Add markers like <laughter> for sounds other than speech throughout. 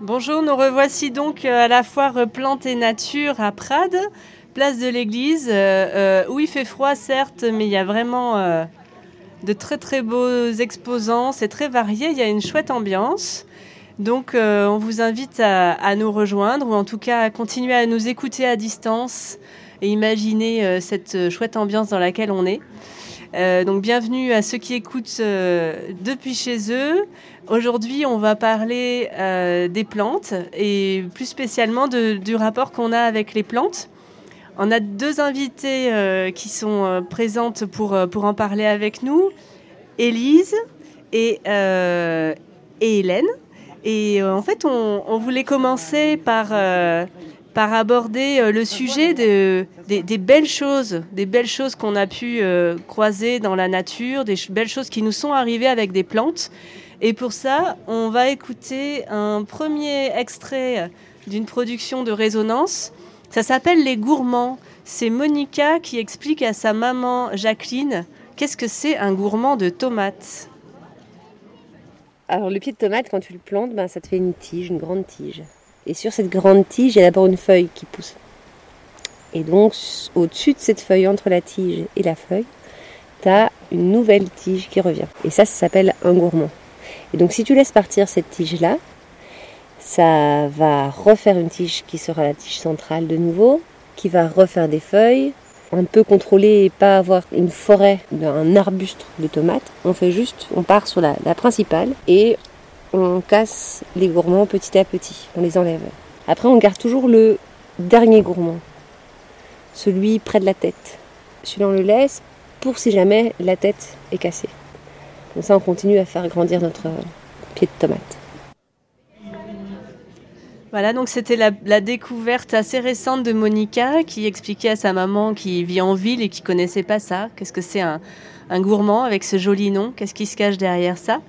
Bonjour, nous revoici donc euh, à la foire Plantes et Nature à Prades, place de l'église, euh, euh, où il fait froid certes, mais il y a vraiment de très très beaux exposants, c'est très varié, il y a une chouette ambiance. Donc on vous invite à, nous rejoindre ou en tout cas à continuer à nous écouter à distance et imaginer cette chouette ambiance dans laquelle on est. donc bienvenue à ceux qui écoutent depuis chez eux. Aujourd'hui, on va parler euh, des plantes et plus spécialement du rapport qu'on a avec les plantes. On a deux invités euh, qui sont euh, présentes pour, pour en parler avec nous, Élise et Hélène. Et en fait, on, voulait commencer par, par aborder le sujet de, des, belles choses, des belles choses qu'on a pu croiser dans la nature, des belles choses qui nous sont arrivées avec des plantes. Et pour ça, on va écouter un premier extrait d'une production de résonance. Ça s'appelle Les Gourmands. C'est Monica qui explique à sa maman Jacqueline qu'est-ce que c'est un gourmand de tomates. Alors le pied de tomate, quand tu le plantes, ben, ça te fait une tige, une grande tige. Et sur cette grande tige, il y a d'abord une feuille qui pousse. Et donc au-dessus de cette feuille, entre la tige et la feuille, tu as une nouvelle tige qui revient. Et ça, ça s'appelle un gourmand. Et donc si tu laisses partir cette tige-là, ça va refaire une tige qui sera la tige centrale de nouveau, qui va refaire des feuilles. On peut contrôler et pas avoir une forêt d'un arbuste de tomates. On fait juste, on part sur la, la principale et on casse les gourmands petit à petit. On les enlève. Après, on garde toujours le dernier gourmand, celui près de la tête. Celui-là, on le laisse pour si jamais la tête est cassée. Comme ça, on continue à faire grandir notre pied de tomate. Voilà, donc c'était la, découverte assez récente de Monica qui expliquait à sa maman qui vit en ville et qui connaissait pas ça. Qu'est-ce que c'est un, gourmand avec ce joli nom Qu'est-ce qui se cache derrière ça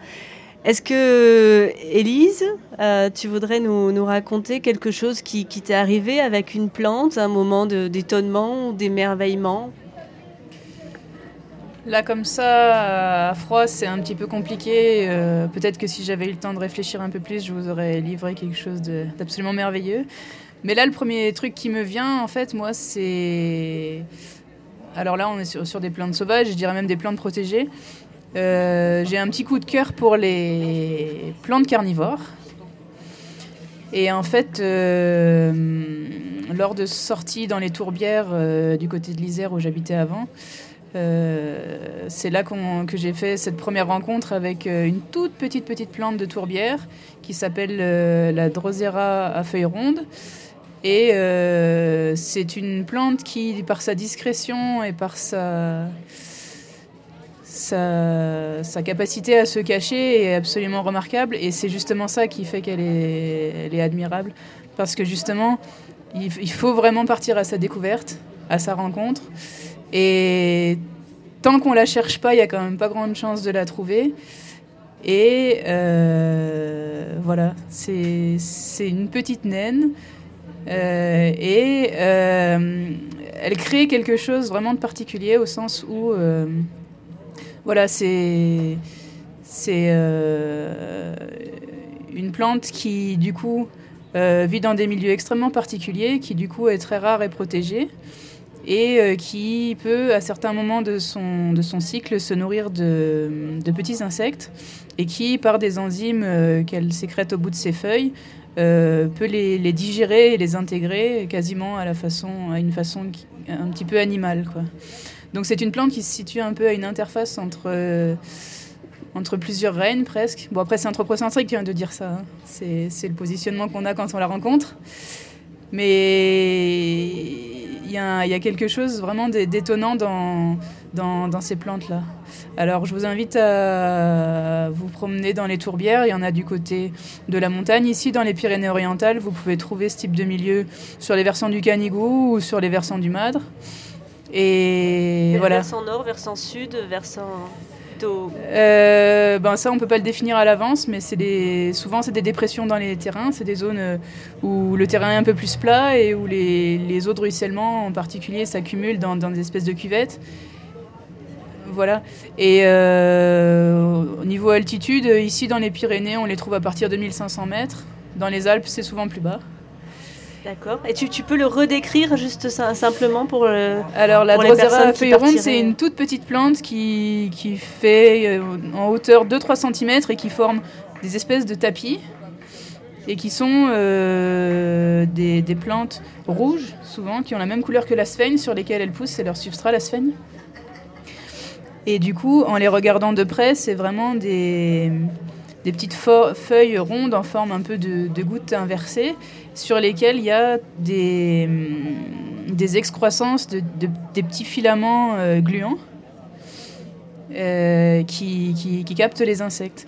Est-ce que, Élise, euh, tu voudrais nous, raconter quelque chose qui, t'est arrivé avec une plante, un moment d'étonnement ou d'émerveillement? Là, comme ça, à froid, c'est un petit peu compliqué. Euh, peut-être que si j'avais eu le temps de réfléchir un peu plus, je vous aurais livré quelque chose d'absolument merveilleux. Mais là, le premier truc qui me vient, en fait, moi, c'est. Alors là, on est sur, des plantes sauvages, je dirais même des plantes protégées. Euh, j'ai un petit coup de cœur pour les plantes carnivores. Et en fait, euh, lors de sorties dans les tourbières du côté de l'Isère où j'habitais avant, euh, c'est là que j'ai fait cette première rencontre avec euh, une toute petite petite plante de tourbière qui s'appelle euh, la Drosera à feuilles rondes. Et c'est une plante qui, par sa discrétion et par sa, sa, capacité à se cacher, est absolument remarquable. Et c'est justement ça qui fait qu'elle est, admirable. Parce que justement, il, faut vraiment partir à sa découverte, à sa rencontre. Et tant qu'on la cherche pas, il y a quand même pas grande chance de la trouver. Et euh, voilà, c'est une petite naine. Euh, et euh, elle crée quelque chose vraiment de particulier au sens où, voilà, c'est c'est une plante qui, du coup, vit dans des milieux extrêmement particuliers, qui, du coup, est très rare et protégée et euh, qui peut, à certains moments de son, de son cycle, se nourrir de, de petits insectes et qui, par des enzymes euh, qu'elle sécrète au bout de ses feuilles, euh, peut les, les, digérer et les intégrer quasiment à, la façon, à une façon un petit peu animale. Quoi. Donc c'est une plante qui se situe un peu à une interface entre, entre plusieurs règnes presque. Bon après c'est anthropocentrique vient de dire ça, hein. c'est le positionnement qu'on a quand on la rencontre. Mais il y, a quelque chose vraiment d'étonnant dans, dans, ces plantes-là. Alors je vous invite à vous promener dans les tourbières. Il y en a du côté de la montagne. Ici, dans les Pyrénées-Orientales, vous pouvez trouver ce type de milieu sur les versants du Canigou ou sur les versants du Madre. Et, voilà. Versant nord, versant sud, versant euh, ben ça, on peut pas le définir à l'avance, mais c'est des, souvent c'est des dépressions dans les terrains. C'est des zones euh, où le terrain est un peu plus plat et où les, les eaux de ruissellement, en particulier, s'accumulent dans, dans, des espèces de cuvettes. Voilà. Et euh, au niveau altitude, ici dans les Pyrénées, on les trouve à partir de 1500 mètres. Dans les Alpes, c'est souvent plus bas. D'accord. Et tu, tu, peux le redécrire juste simplement pour le, Alors la Drosera à feuilles rondes, c'est une toute petite plante qui, qui fait en hauteur 2-3 cm et qui forme des espèces de tapis et qui sont euh, des, des, plantes rouges, souvent, qui ont la même couleur que la sphène, sur lesquelles elles poussent, c'est leur substrat, la sphène. Et du coup, en les regardant de près, c'est vraiment des, des petites feuilles rondes en forme un peu de, de gouttes inversées, sur lesquelles il y a des, des excroissances de, des petits filaments euh, gluants euh, qui, qui, qui captent les insectes.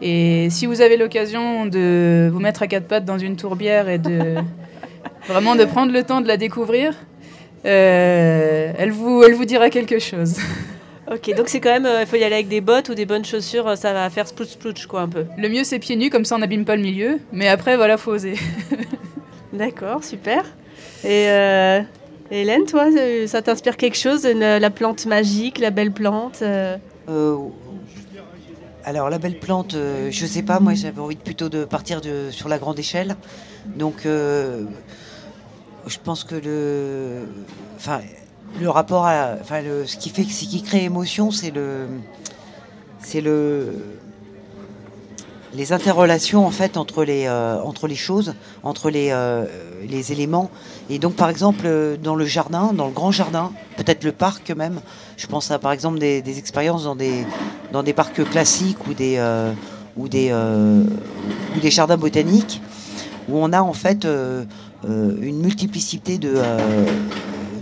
Et si vous avez l'occasion de vous mettre à quatre pattes dans une tourbière et de <laughs> vraiment de prendre le temps de la découvrir, euh, elle, vous, elle vous dira quelque chose. <laughs> Ok, donc c'est quand même, il faut y aller avec des bottes ou des bonnes chaussures, ça va faire splouch splouch quoi un peu. Le mieux c'est pieds nus, comme ça on n'abîme pas le milieu, mais après voilà, faut oser. <laughs> D'accord, super. Et euh, Hélène, toi, ça t'inspire quelque chose, la plante magique, la belle plante euh... Euh, alors la belle plante, euh, je sais pas, moi j'avais envie plutôt de partir de, sur la grande échelle. Donc euh, je pense que le, enfin, le rapport à, enfin, le, ce qui fait, ce qui crée émotion, c'est le, c'est le, les interrelations en fait entre les, euh, entre les choses, entre les, euh, les éléments. Et donc par exemple euh, dans le jardin, dans le grand jardin, peut-être le parc même. Je pense à par exemple des, des expériences dans des, dans des parcs classiques ou des, euh, ou des, euh, ou des jardins botaniques où on a en fait euh, une multiplicité de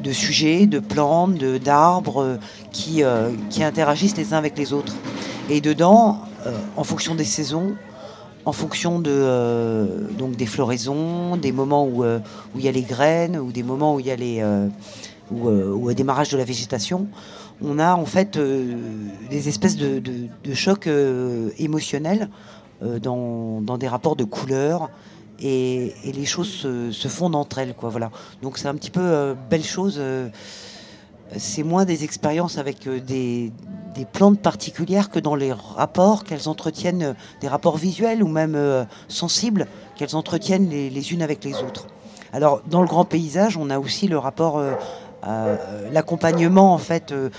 de sujets, de plantes, d'arbres qui, euh, qui interagissent les uns avec les autres. Et dedans, euh, en fonction des saisons, en fonction de, euh, donc des floraisons, des moments où, il y a les graines, ou des moments où il y a les, où, au démarrage de la végétation, on a en fait des espèces de, de, de chocs émotionnels dans, dans des rapports de couleurs, et, les choses se, se, fondent entre elles. Quoi, voilà. Donc c'est un petit peu euh, belle chose. Euh, c'est moins des expériences avec euh, des, plantes particulières que dans les rapports qu'elles entretiennent, des rapports visuels ou même sensibles qu'elles entretiennent les, unes avec les autres. Alors dans le grand paysage, on a aussi le rapport l'accompagnement en fait euh,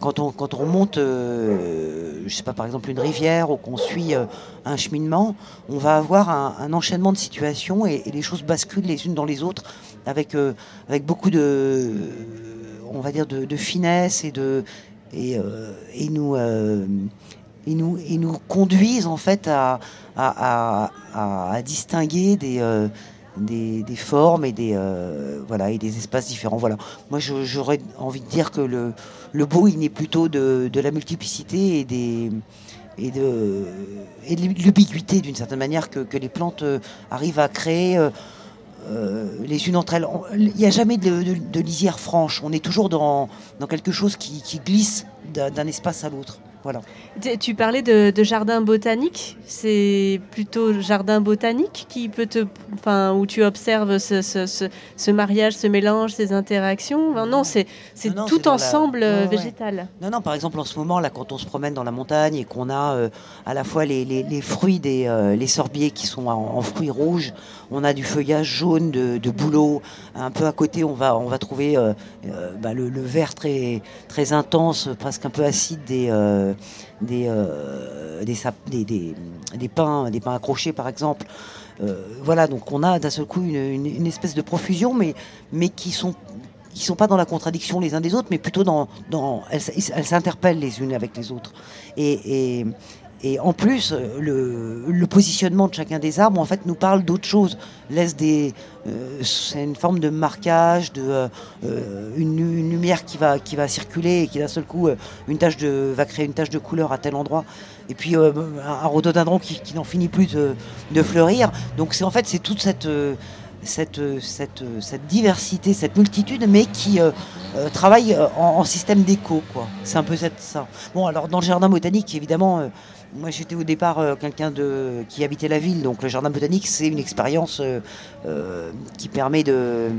quand on quand on remonte euh, je sais pas par exemple une rivière ou qu'on suit euh, un cheminement on va avoir un, enchaînement de situations et, les choses basculent les unes dans les autres avec euh, avec beaucoup de on va dire de, finesse et de et, euh, nous et nous et nous conduisent en fait à, à distinguer des des, formes et des, euh, voilà, et des espaces différents. Voilà. Moi, j'aurais envie de dire que le, le beau, il n'est plutôt de, de, la multiplicité et, des, et de, et de l'ubiguïté, d'une certaine manière, que, que, les plantes euh, arrivent à créer. Euh, les unes entre elles. Il n'y a jamais de, de, de, lisière franche. On est toujours dans, dans quelque chose qui, qui glisse d'un espace à l'autre. Voilà. Tu parlais de, de jardin botanique. C'est plutôt jardin botanique qui peut te, enfin, où tu observes ce, ce, ce, ce mariage, ce mélange, ces interactions? Non, c'est c'est tout ensemble la... végétal. Ouais. Non, non. Par exemple, en ce moment là, quand on se promène dans la montagne et qu'on a euh, à la fois les, les, les fruits des euh, les sorbiers qui sont en, en, fruits rouges, on a du feuillage jaune de, bouleau. Un peu à côté, on va trouver euh, bah, le, vert très intense, presque un peu acide des euh, des, pains accrochés par exemple. Euh, voilà, donc on a d'un seul coup une, espèce de profusion, mais, qui sont sont pas dans la contradiction les uns des autres, mais plutôt dans, elles, s'interpellent les unes avec les autres. Et, et en plus, le, le, positionnement de chacun des arbres, en fait, nous parle d'autre chose. Laisse des, euh, c'est une forme de marquage, de euh, une, lumière qui va qui va circuler et qui d'un seul coup, euh, une tache de va créer une tache de couleur à tel endroit. Et puis euh, un rhododendron qui, n'en finit plus de, fleurir. Donc c'est en fait c'est toute cette cette, cette, cette, diversité, cette multitude, mais qui euh, euh, travaille en, système d'écho. C'est un peu ça. Bon, alors dans le jardin botanique, évidemment, euh, moi j'étais au départ euh, quelqu'un de, qui habitait la ville, donc le jardin botanique, c'est une expérience euh, qui permet de,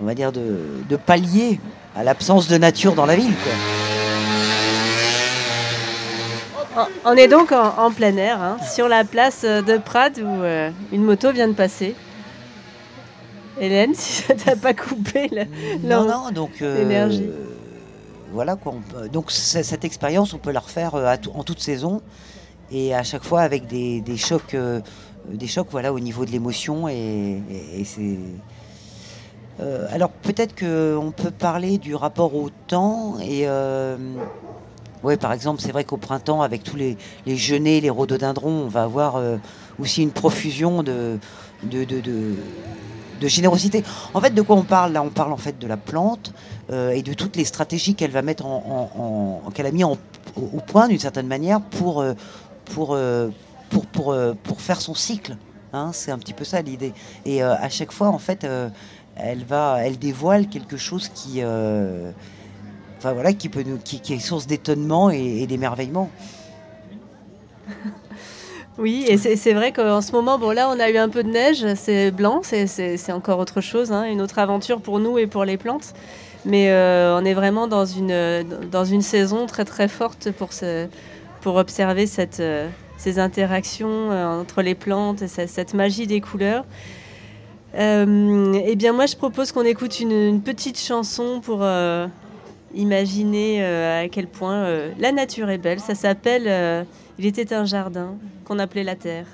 on va dire, de, de pallier à l'absence de nature dans la ville. Quoi. On est donc en, plein air, hein, sur la place de Prades où euh, une moto vient de passer. Hélène, <laughs> si ça t'a pas coupé Non, non, donc euh, l'énergie. Voilà quoi. donc cette expérience, on peut la refaire euh, en toute saison et à chaque fois avec des, chocs, des chocs, voilà, au niveau de l'émotion et, c'est. alors peut-être qu'on peut parler du rapport au temps et par exemple, c'est vrai qu'au printemps, avec tous les, les genêts, les rhododendrons, on va avoir euh, aussi une profusion de, de, de, générosité. En fait, de quoi on parle Là, on parle en fait de la plante euh, et de toutes les stratégies qu'elle va mettre en, qu'elle a mis au, point d'une certaine manière pour, euh, pour, pour, pour, pour, faire son cycle. Hein. c'est un petit peu ça l'idée. Et à chaque fois, en fait, elle va, elle dévoile quelque chose qui enfin voilà, qui, peut qui, est source d'étonnement et, d'émerveillement. <laughs> Oui, et c'est vrai qu'en ce moment, bon là, on a eu un peu de neige, c'est blanc, c'est encore autre chose, hein, une autre aventure pour nous et pour les plantes. Mais euh, on est vraiment dans une, dans une saison très très forte pour, pour observer euh, ces interactions euh, entre les plantes et cette, magie des couleurs. eh bien, moi, je propose qu'on écoute une, petite chanson pour Imaginez euh, à quel point la nature est belle. Ça s'appelle Il était un jardin qu'on appelait la terre.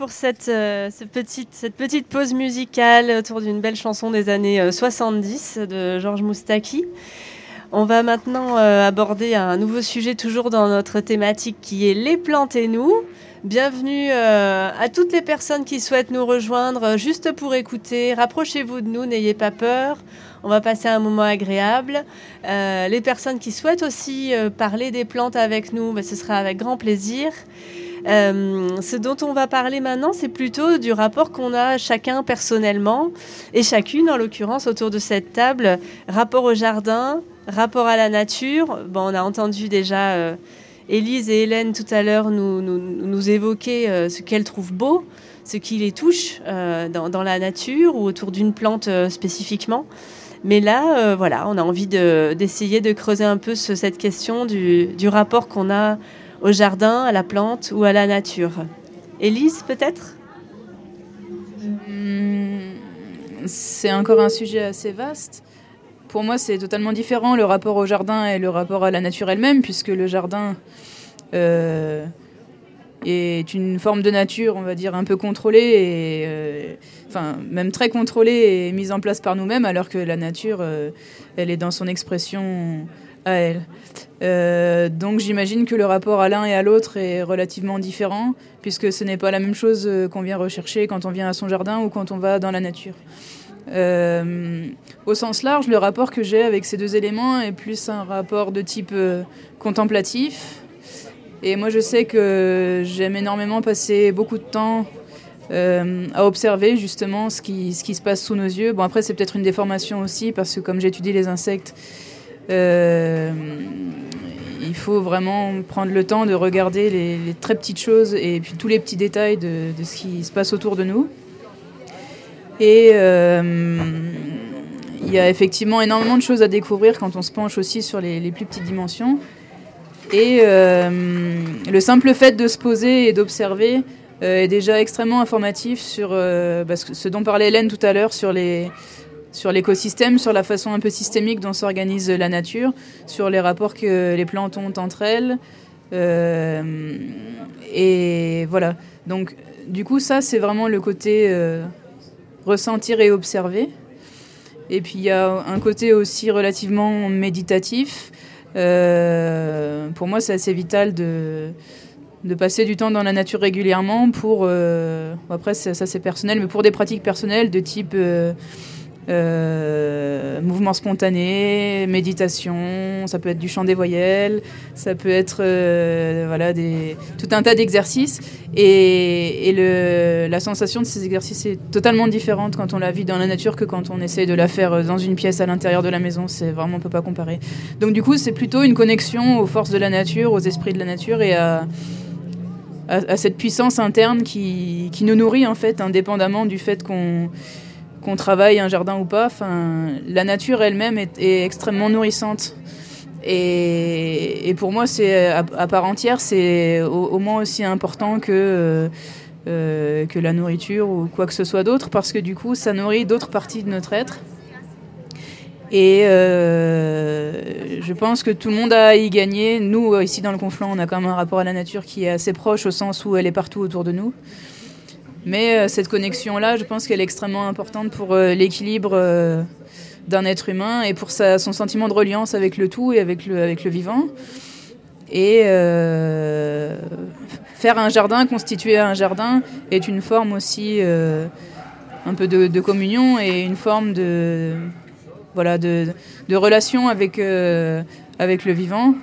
Pour cette, euh, petite, cette petite pause musicale autour d'une belle chanson des années 70 euh, de Georges Moustaki. On va maintenant euh, aborder un nouveau sujet toujours dans notre thématique qui est les plantes et nous. Bienvenue à toutes les personnes qui souhaitent nous rejoindre juste pour écouter. Rapprochez-vous de nous, n'ayez pas peur. On va passer un moment agréable. les personnes qui souhaitent aussi parler des plantes avec nous, ben, ce sera avec grand plaisir. Euh, ce dont on va parler maintenant, c'est plutôt du rapport qu'on a chacun personnellement et chacune, en l'occurrence, autour de cette table. Rapport au jardin, rapport à la nature. Bon, on a entendu déjà euh, Élise et Hélène tout à l'heure nous, évoquer euh, ce qu'elles trouvent beau, ce qui les touche dans, la nature ou autour d'une plante spécifiquement. Mais là, voilà, on a envie d'essayer de, creuser un peu cette question du rapport qu'on a au jardin, à la plante ou à la nature. Élise, peut-être? Hmm, C'est encore un sujet assez vaste. Pour moi, c'est totalement différent le rapport au jardin et le rapport à la nature elle-même, puisque le jardin euh, est une forme de nature, on va dire, un peu contrôlée, et, euh, enfin, même très contrôlée et mise en place par nous-mêmes, alors que la nature, euh, elle est dans son expression à elle. Euh, donc j'imagine que le rapport à l'un et à l'autre est relativement différent, puisque ce n'est pas la même chose euh, qu'on vient rechercher quand on vient à son jardin ou quand on va dans la nature. Euh, au sens large, le rapport que j'ai avec ces deux éléments est plus un rapport de type contemplatif. Et moi, je sais que j'aime énormément passer beaucoup de temps à observer justement ce qui, se passe sous nos yeux. Bon, après, c'est peut-être une déformation aussi, parce que comme j'étudie les insectes, il faut vraiment prendre le temps de regarder les, très petites choses et puis tous les petits détails de, ce qui se passe autour de nous. Et euh, il y a effectivement énormément de choses à découvrir quand on se penche aussi sur les, plus petites dimensions. Et euh, le simple fait de se poser et d'observer est déjà extrêmement informatif sur bah, ce dont parlait Hélène tout à l'heure, sur les, sur l'écosystème, sur la façon un peu systémique dont s'organise la nature, sur les rapports que les plantes ont entre elles. Euh, et voilà. Donc, du coup, ça, c'est vraiment le côté euh, ressentir et observer. Et puis, il y a un côté aussi relativement méditatif. Euh, pour moi, c'est assez vital de, de passer du temps dans la nature régulièrement pour. après, ça, ça c'est personnel, mais pour des pratiques personnelles de type euh, mouvement spontané, méditation, ça peut être du chant des voyelles, ça peut être euh, voilà, tout un tas d'exercices. Et, la sensation de ces exercices est totalement différente quand on la vit dans la nature que quand on essaie de la faire dans une pièce à l'intérieur de la maison. C'est vraiment, on peut pas comparer. Donc du coup, c'est plutôt une connexion aux forces de la nature, aux esprits de la nature et à, à cette puissance interne qui, qui nous nourrit en fait, indépendamment du fait qu'on qu'on travaille un jardin ou pas, la nature elle-même est, extrêmement nourrissante. Et, pour moi, c'est à, part entière, c'est au, moins aussi important que, euh, que la nourriture ou quoi que ce soit d'autre, parce que du coup, ça nourrit d'autres parties de notre être. Et euh, je pense que tout le monde a à y gagner. Nous, ici dans le Conflant, on a quand même un rapport à la nature qui est assez proche au sens où elle est partout autour de nous. Mais euh, cette connexion-là, je pense qu'elle est extrêmement importante pour euh, l'équilibre euh, d'un être humain et pour son sentiment de reliance avec le tout et avec le, vivant. Et faire un jardin, constituer un jardin, est une forme aussi un peu de, communion et une forme de, voilà, de, relation avec, avec le vivant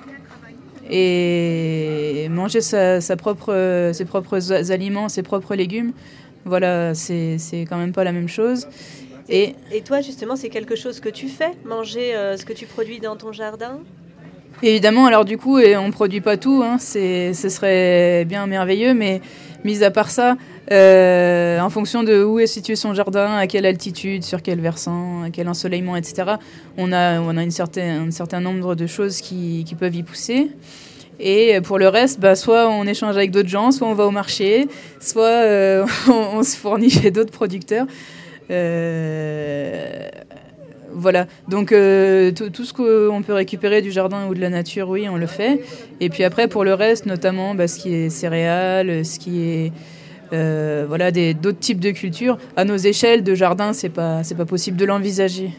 et manger sa, sa propre, ses propres aliments, ses propres légumes, voilà, c'est quand même pas la même chose. Et, et toi, justement, c'est quelque chose que tu fais, manger euh, ce que tu produis dans ton jardin? Évidemment, alors du coup, et on produit pas tout, hein, ce serait bien merveilleux, mais mis à part ça, euh, en fonction de où est situé son jardin, à quelle altitude, sur quel versant, à quel ensoleillement, etc., on a, on a une un certain nombre de choses qui, qui peuvent y pousser. Et pour le reste, bah, soit on échange avec d'autres gens, soit on va au marché, soit euh, <laughs> on, on, se fournit chez d'autres producteurs. Euh, voilà, donc euh, tout ce qu'on peut récupérer du jardin ou de la nature, oui, on le fait. Et puis après, pour le reste, notamment bah, ce qui est céréales, ce qui est euh, voilà, d'autres types de cultures, à nos échelles de jardin, c'est pas, pas possible de l'envisager.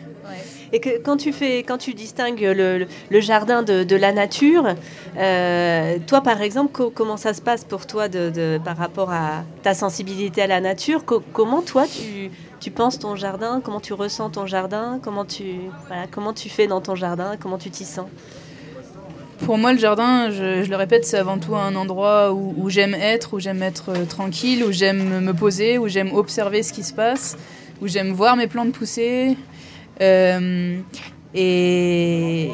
Et quand tu fais, quand tu distingues le, jardin de, la nature, euh, toi par exemple, co comment ça se passe pour toi par rapport à ta sensibilité à la nature? Co Comment toi tu, penses ton jardin? Comment tu ressens ton jardin? Comment tu, voilà, comment tu fais dans ton jardin? Comment tu t'y sens? Pour moi, le jardin, je, le répète, c'est avant tout un endroit où, où j'aime être, où j'aime être euh, tranquille, où j'aime me poser, où j'aime observer ce qui se passe, où j'aime voir mes plantes pousser. Euh, et,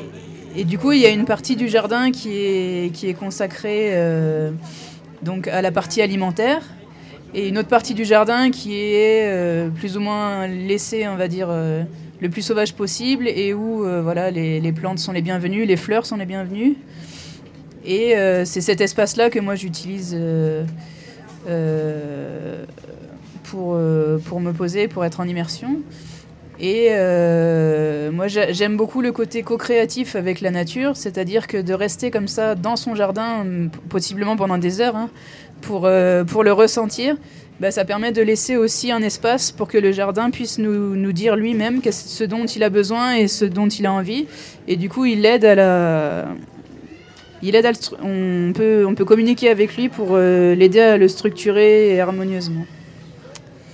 du coup, il y a une partie du jardin qui est, qui est consacrée euh, donc à la partie alimentaire et une autre partie du jardin qui est euh, plus ou moins laissée, on va dire, le plus sauvage possible et où voilà, les, les, plantes sont les bienvenues, les fleurs sont les bienvenues. Et c'est cet espace-là que moi j'utilise pour, pour me poser, pour être en immersion. Et euh, moi, j'aime beaucoup le côté co-créatif avec la nature, c'est-à-dire que de rester comme ça dans son jardin, possiblement pendant des heures, hein, pour, euh, pour le ressentir, bah, ça permet de laisser aussi un espace pour que le jardin puisse nous, nous dire lui-même ce dont il a besoin et ce dont il a envie. Et du coup, il aide à la... Il aide à on, peut, on peut communiquer avec lui pour euh, l'aider à le structurer harmonieusement.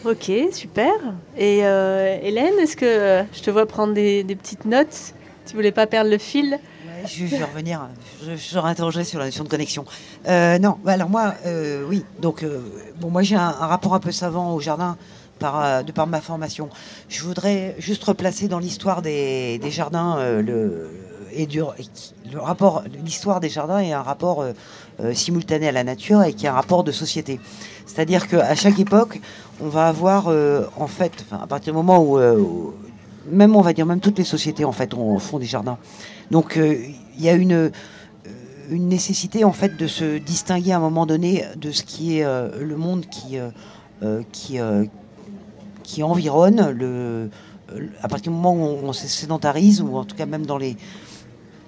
Ok, super. Et euh, Hélène, est-ce que euh, je te vois prendre des, petites notes? Tu voulais pas perdre le fil? Je, vais revenir. Je, je interroger sur la notion de connexion. Euh, non, bah alors moi, oui. Donc, bon, moi j'ai un, rapport un peu savant au jardin de par ma formation. Je voudrais juste replacer dans l'histoire des, jardins le et le rapport, l'histoire des jardins est un rapport simultané à la nature et qui est un rapport de société. C'est-à-dire qu'à chaque époque, on va avoir, euh, en fait, à partir du moment où, euh, même on va dire, même toutes les sociétés en fait, on, font des jardins. Donc il euh, y a une, une nécessité en fait de se distinguer à un moment donné de ce qui est le monde qui, qui, qui environne le, à partir du moment où on, on se sédentarise ou en tout cas même dans les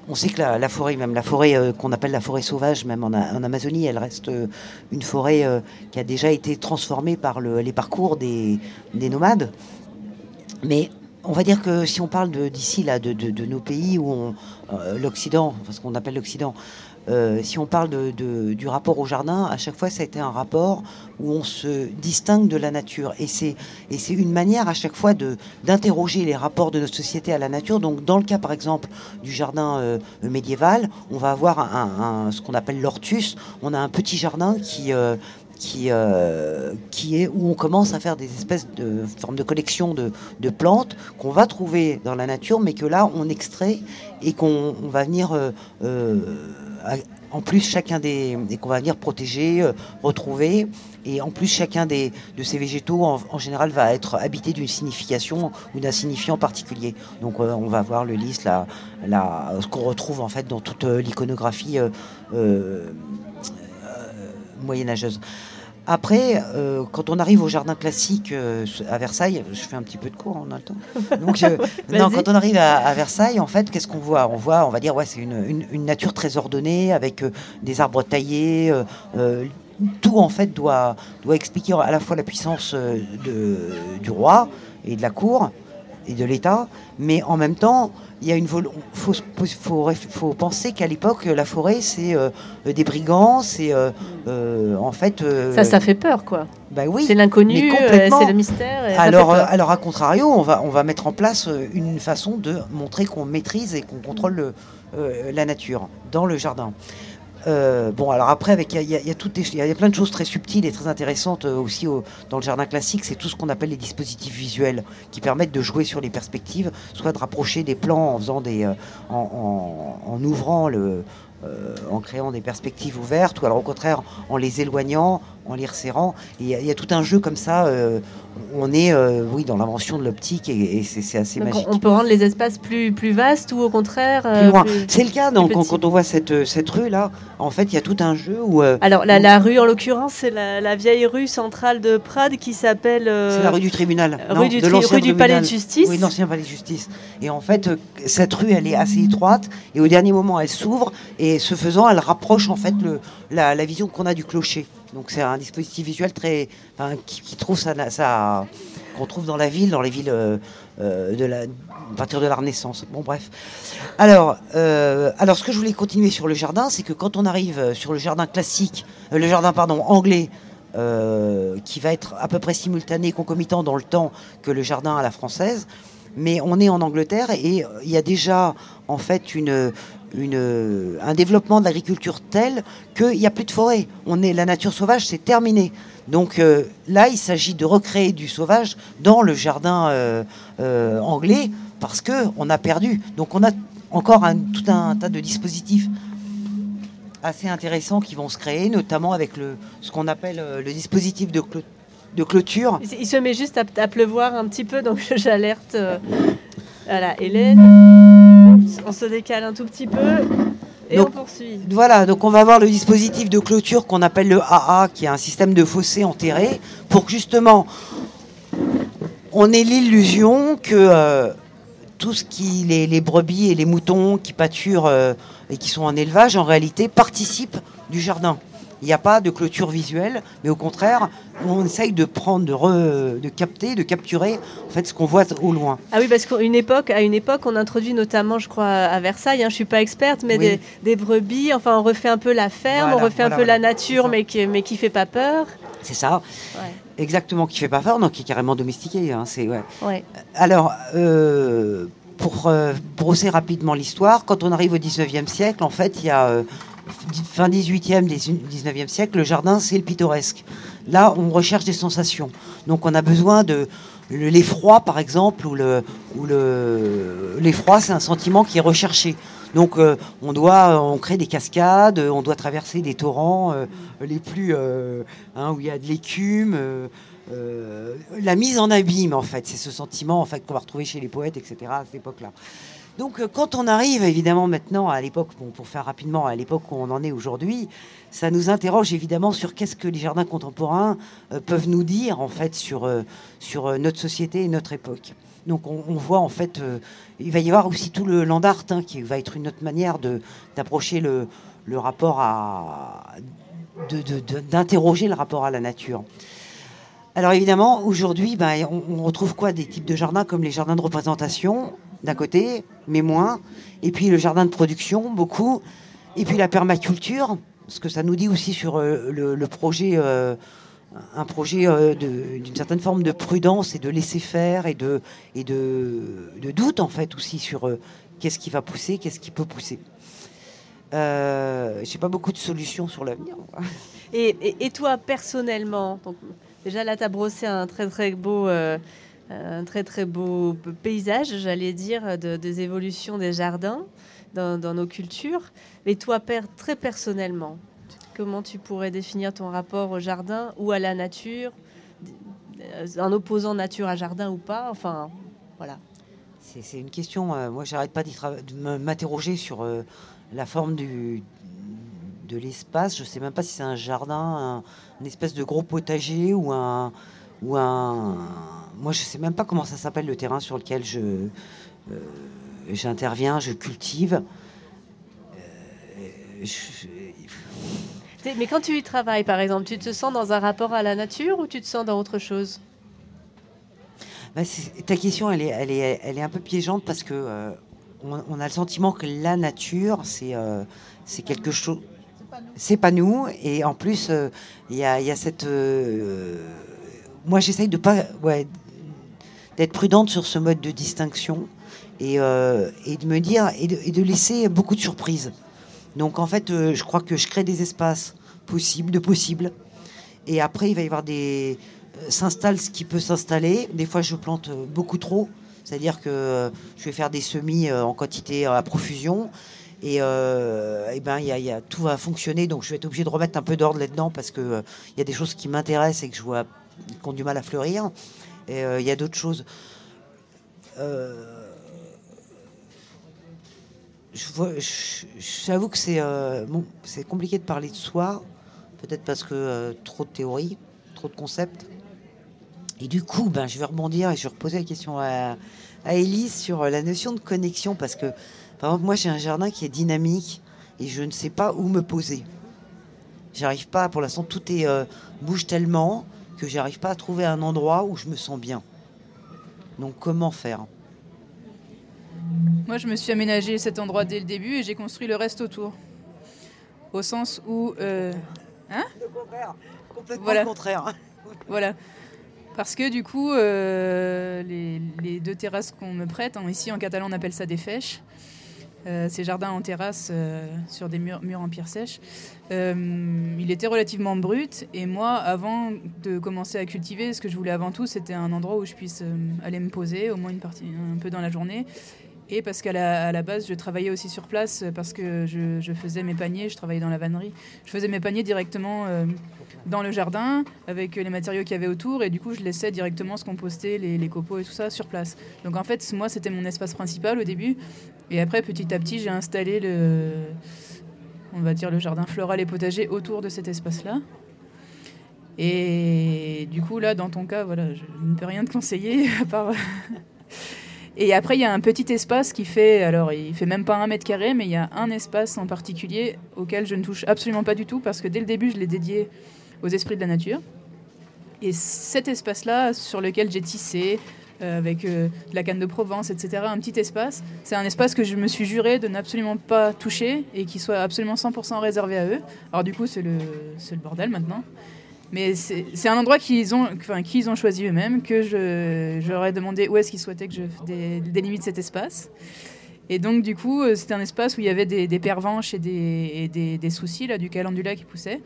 on sait que la, forêt, même la forêt euh, qu'on appelle la forêt sauvage, même en, Amazonie, elle reste euh, une forêt euh, qui a déjà été transformée par le, les parcours des, des, nomades. Mais on va dire que si on parle d'ici, là, de, nos pays où l'Occident, ce qu'on appelle l'Occident, euh, si on parle du rapport au jardin, à chaque fois, ça a été un rapport où on se distingue de la nature. Et c'est, une manière à chaque fois d'interroger les rapports de notre société à la nature. Donc, dans le cas, par exemple, du jardin euh, médiéval, on va avoir ce qu'on appelle l'ortus. On a un petit jardin euh, qui, est où on commence à faire des espèces de formes de collection de, plantes qu'on va trouver dans la nature, mais que là on extrait et qu'on on va venir en plus chacun des, qu'on va venir protéger, euh, retrouver, et en plus chacun des, de ces végétaux en, général va être habité d'une signification ou d'un signifiant particulier. Donc euh, on va voir le lys, ce qu'on retrouve en fait dans toute euh, l'iconographie moyenâgeuse. Après, euh, quand on arrive au jardin classique euh, à Versailles, je fais un petit peu de cours, on a le temps. Donc, euh, <laughs> non, quand on arrive à, Versailles, en fait, qu'est-ce qu'on voit? On voit, on va dire, ouais, c'est une, une, nature très ordonnée avec des arbres taillés. tout en fait doit, doit expliquer à la fois la puissance de, du roi et de la cour et de l'État, mais en même temps, il y a une faut, faut, faut, penser qu'à l'époque, la forêt, c'est euh, des brigands, c'est euh, euh, en fait. ça, ça fait peur, quoi. Bah oui. C'est l'inconnu, c'est le mystère. alors, alors, à contrario, on va, on va mettre en place une façon de montrer qu'on maîtrise et qu'on contrôle la nature dans le jardin. Euh, bon, alors après, avec il y, a, plein de choses très subtiles et très intéressantes euh, aussi dans le jardin classique. C'est tout ce qu'on appelle les dispositifs visuels qui permettent de jouer sur les perspectives, soit de rapprocher des plans en faisant des, euh, ouvrant en créant des perspectives ouvertes, ou alors au contraire en les éloignant, en les resserrant. Il y, a tout un jeu comme ça on est euh, oui dans l'invention de l'optique et, c'est assez magique. On peut rendre les espaces plus plus vastes ou au contraire euh, C'est le cas donc quand, on voit cette cette rue là, en fait il y a tout un jeu où. Euh, Alors la, rue en l'occurrence c'est la, vieille rue centrale de Prades qui s'appelle. c'est la rue du tribunal. Rue du, rue du palais de justice. Oui l'ancien palais de justice. Et en fait cette rue elle est assez étroite et au dernier moment elle s'ouvre et ce faisant elle rapproche en fait le, la, la vision qu'on a du clocher. Donc c'est un dispositif visuel très, qui, trouve ça, qu'on trouve dans la ville, dans les villes euh, euh, de la, à partir de la Renaissance. Bon bref. Alors, euh, alors ce que je voulais continuer sur le jardin, c'est que quand on arrive sur le jardin classique, le jardin pardon anglais, qui va être à peu près simultané, concomitant dans le temps que le jardin à la française, mais on est en Angleterre et il y a déjà en fait une, une, un développement de l'agriculture tel qu'il n'y a plus de forêt. On est, la nature sauvage, c'est terminé. Donc euh, là, il s'agit de recréer du sauvage dans le jardin euh, euh, anglais parce qu'on a perdu. Donc on a encore un, tout un tas de dispositifs assez intéressants qui vont se créer, notamment avec ce qu'on appelle le dispositif de, clôture. Il se met juste à, pleuvoir un petit peu, donc <laughs> j'alerte. voilà, Hélène. On se décale un tout petit peu. Et on poursuit. Voilà, donc on va voir le dispositif de clôture qu'on appelle le AA, qui est un système de fossé enterré, pour que justement on ait l'illusion que euh, tout ce qui, les, brebis et les moutons qui pâturent euh, et qui sont en élevage, en réalité, participent du jardin. Il n'y a pas de clôture visuelle, mais au contraire, on essaye de prendre, de, de capter, de capturer en fait ce qu'on voit au loin. Ah oui, parce qu'à une époque, à une époque, on introduit notamment, je crois, à Versailles. Hein, je suis pas experte, mais des, brebis. Enfin, on refait un peu la ferme, on refait un peu la nature, mais qui, mais qui fait pas peur. C'est ça. Exactement, qui fait pas peur, non, qui est carrément domestiqué. Hein, c'est ouais. Alors. Euh, pour euh, brosser rapidement l'histoire, quand on arrive au 19e siècle, en fait, il y a euh, fin 18e, 19e siècle, le jardin, c'est le pittoresque. Là, on recherche des sensations. Donc, on a besoin de l'effroi, par exemple, ou le, l'effroi, c'est un sentiment qui est recherché. Donc, euh, on doit, on crée des cascades, on doit traverser des torrents euh, les plus, euh, hein, où il y a de l'écume. la mise en abîme, en fait, c'est ce sentiment en fait qu'on va retrouver chez les poètes, etc. à cette époque-là. Donc euh, quand on arrive évidemment maintenant à l'époque, pour faire rapidement, à l'époque où on en est aujourd'hui, ça nous interroge évidemment sur qu'est-ce que les jardins contemporains euh, peuvent nous dire en fait sur, euh, sur notre société et notre époque. Donc on, voit en fait, il va y avoir aussi tout le land art hein, qui va être une autre manière d'approcher le, le, rapport à, d'interroger le rapport à la nature. Alors évidemment, aujourd'hui, ben, on, retrouve quoi Des types de jardins comme les jardins de représentation, d'un côté, mais moins. Et puis le jardin de production, beaucoup. Et puis la permaculture, ce que ça nous dit aussi sur euh, le, projet, euh, un projet euh, d'une certaine forme de prudence et de laisser faire et de, et de, doute en fait aussi sur qu'est-ce qui va pousser, qu'est-ce qui peut pousser. Euh, J'ai pas beaucoup de solutions sur l'avenir. Et, toi, personnellement, déjà là, tu as brossé un très très beau, un très très beau paysage, j'allais dire, de- des évolutions des jardins dans, nos cultures. Mais toi, père, très personnellement, comment tu pourrais définir ton rapport au jardin ou à la nature, euh, en opposant nature à jardin ou pas? Enfin, voilà. C'est une question. euh, moi, j'arrête pas de m'interroger sur euh, la forme du, de l'espace. Je sais même pas si c'est un jardin, un, une espèce de gros potager ou un, ou un. Moi, je sais même pas comment ça s'appelle le terrain sur lequel je euh, j'interviens, je cultive. Euh, je- Mais quand tu y travailles, par exemple, tu te sens dans un rapport à la nature ou tu te sens dans autre chose? Bah, ta question, elle est, elle, est, elle est un peu piégeante parce que euh, on, on a le sentiment que la nature, c'est c'est quelque chose. C'est pas nous. Et en plus, il y, y a cette. Moi, j'essaye de pas. D'être prudente sur ce mode de distinction et, euh, de me dire. Et de, laisser beaucoup de surprises. Donc, en fait, euh, je crois que je crée des espaces possibles, de possibles. Et après, il va y avoir des euh, s'installe ce qui peut s'installer. Des fois, je plante beaucoup trop, c'est-à-dire que je vais faire des semis en quantité à profusion. Et, ben, y a, y a- tout va fonctionner, donc je vais être obligé de remettre un peu d'ordre là-dedans parce euh, il y a des choses qui m'intéressent et que je vois qui ont du mal à fleurir. Et euh, il y a d'autres choses. Euh, J'avoue que c'est euh, bon, compliqué de parler de soi, peut-être parce que euh, trop de théories, trop de concepts. Et du coup, ben, je vais rebondir et je vais reposer la question à, à Élise sur la notion de connexion, parce que, par exemple, moi, j'ai un jardin qui est dynamique et je ne sais pas où me poser. J'arrive pas, pour l'instant, tout est bouge tellement que j'arrive pas à trouver un endroit où je me sens bien. Donc, comment faire? Moi, je me suis aménagé cet endroit dès le début et j'ai construit le reste autour. Au sens où. euh, Le contraire, complètement Voilà. le contraire. <laughs> voilà. Parce que du coup, euh, les, les deux terrasses qu'on me prête, hein, ici en catalan on appelle ça des fèches, euh, ces jardins en terrasse euh, sur des murs, murs en pierre sèche, euh, il était relativement brut. Et moi, avant de commencer à cultiver, ce que je voulais avant tout, c'était un endroit où je puisse euh, aller me poser, au moins une partie, un peu dans la journée. Et parce qu'à la, base, je travaillais aussi sur place euh, parce que je, je faisais mes paniers, je travaillais dans la vannerie. Je faisais mes paniers directement euh, dans le jardin avec les matériaux qu'il y avait autour et du coup, je laissais directement se composter les, copeaux et tout ça sur place. Donc en fait, moi, c'était mon espace principal au début. Et après, petit à petit, j'ai installé le, on va dire, le jardin floral et potager autour de cet espace-là. Et du coup, là, dans ton cas, voilà, je ne peux rien te conseiller <laughs> à part. <laughs> Et après, il y a un petit espace qui fait, alors il fait même pas un mètre carré, mais il y a un espace en particulier auquel je ne touche absolument pas du tout parce que dès le début, je l'ai dédié aux esprits de la nature. Et cet espace-là, sur lequel j'ai tissé, euh, avec euh, de la canne de Provence, etc., un petit espace, c'est un espace que je me suis juré de n'absolument pas toucher et qui soit absolument 100% réservé à eux. Alors du coup, c'est le, le bordel maintenant. Mais c'est un endroit qu'ils ont, enfin, qu'ils ont choisi eux-mêmes, que je, leur ai demandé où est-ce qu'ils souhaitaient que je dé- délimite cet espace. Et donc, du coup, euh, c'était un espace où il y avait des, des pervenches et des, et des, des soucis, là, du calendula qui poussaient.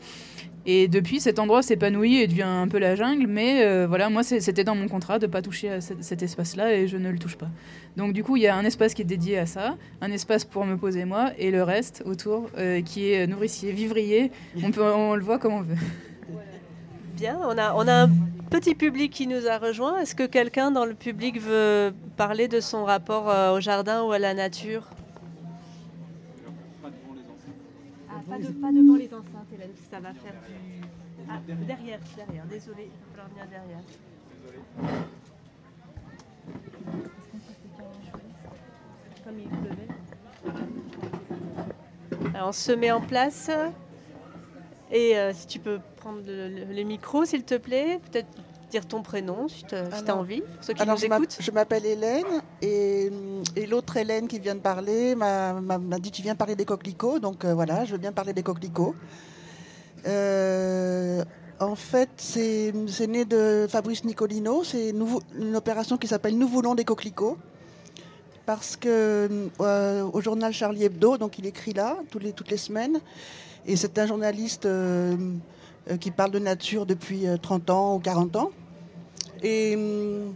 Et depuis, cet endroit s'épanouit et devient un peu la jungle. Mais euh, voilà, moi, c'était dans mon contrat de ne pas toucher à cet, cet espace-là et je ne le touche pas. Donc, du coup, il y a un espace qui est dédié à ça, un espace pour me poser moi, et le reste autour euh, qui est nourricier, vivrier. On, peut, on le voit comme on veut. Bien, on a, on a un petit public qui nous a rejoint. Est-ce que quelqu'un dans le public veut parler de son rapport euh, au jardin ou à la nature? Ah, pas, de- pas devant les enceintes, Hélène, ça va faire du... Ah, derrière, derrière, désolé, il va falloir venir derrière. Comme il pleuvait. Alors, on se met en place. Et euh, si tu peux prendre le, le- le micro, s'il te plaît, peut-être dire ton prénom si tu as envie, pour ceux qui alors nous écoutent. Je m'appelle Hélène et, et l'autre Hélène qui vient de parler m'a dit tu viens parler des coquelicots, donc euh, voilà, je veux bien parler des coquelicots. Euh, en fait, c'est né de Fabrice Nicolino, c'est une opération qui s'appelle Nous voulons des coquelicots. Parce que euh, au journal Charlie Hebdo, donc il écrit là les, toutes les semaines, et c'est un journaliste euh, qui parle de nature depuis 30 euh, ans ou 40 ans. Et, hum,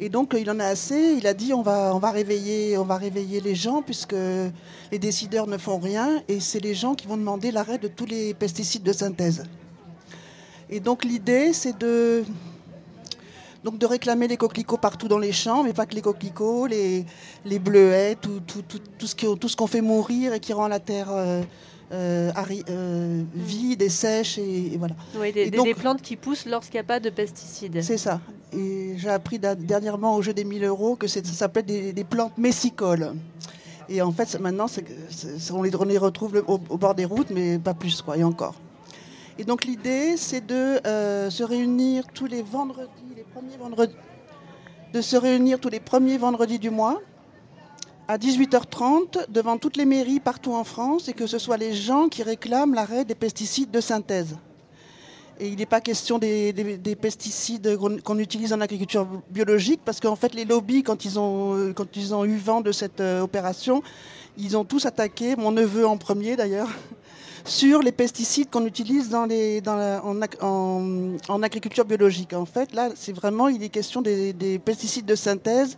et, donc il en a assez. Il a dit on va, on va, réveiller, on va réveiller les gens puisque les décideurs ne font rien et c'est les gens qui vont demander l'arrêt de tous les pesticides de synthèse. Et donc l'idée c'est de, donc de réclamer les coquelicots partout dans les champs, mais pas que les coquelicots, les, les bleuets, tout, tout, tout, tout ce qu'on fait mourir et qui rend la terre euh, euh, euh, vide et sèche. Et, voilà. Oui, des, des, plantes qui poussent lorsqu'il n'y a pas de pesticides. C'est ça. Et j'ai appris dernièrement au jeu des 1000 euros que ça s'appelle des, des, plantes messicoles. Et en fait, maintenant, on, les, retrouve au, bord des routes, mais pas plus, quoi, et encore. Et donc l'idée, c'est de euh, se réunir tous les vendredis, les premiers vendredis, de se réunir tous les premiers vendredis du mois à 18h30 devant toutes les mairies partout en France et que ce soit les gens qui réclament l'arrêt des pesticides de synthèse. Et il n'est pas question des, pesticides qu'on utilise en agriculture biologique parce qu'en fait les lobbies, quand ils, ont, eu vent de cette euh, opération, ils ont tous attaqué, mon neveu en premier d'ailleurs, <laughs> sur les pesticides qu'on utilise en, agriculture biologique. En fait, là, c'est vraiment, il est question des pesticides de synthèse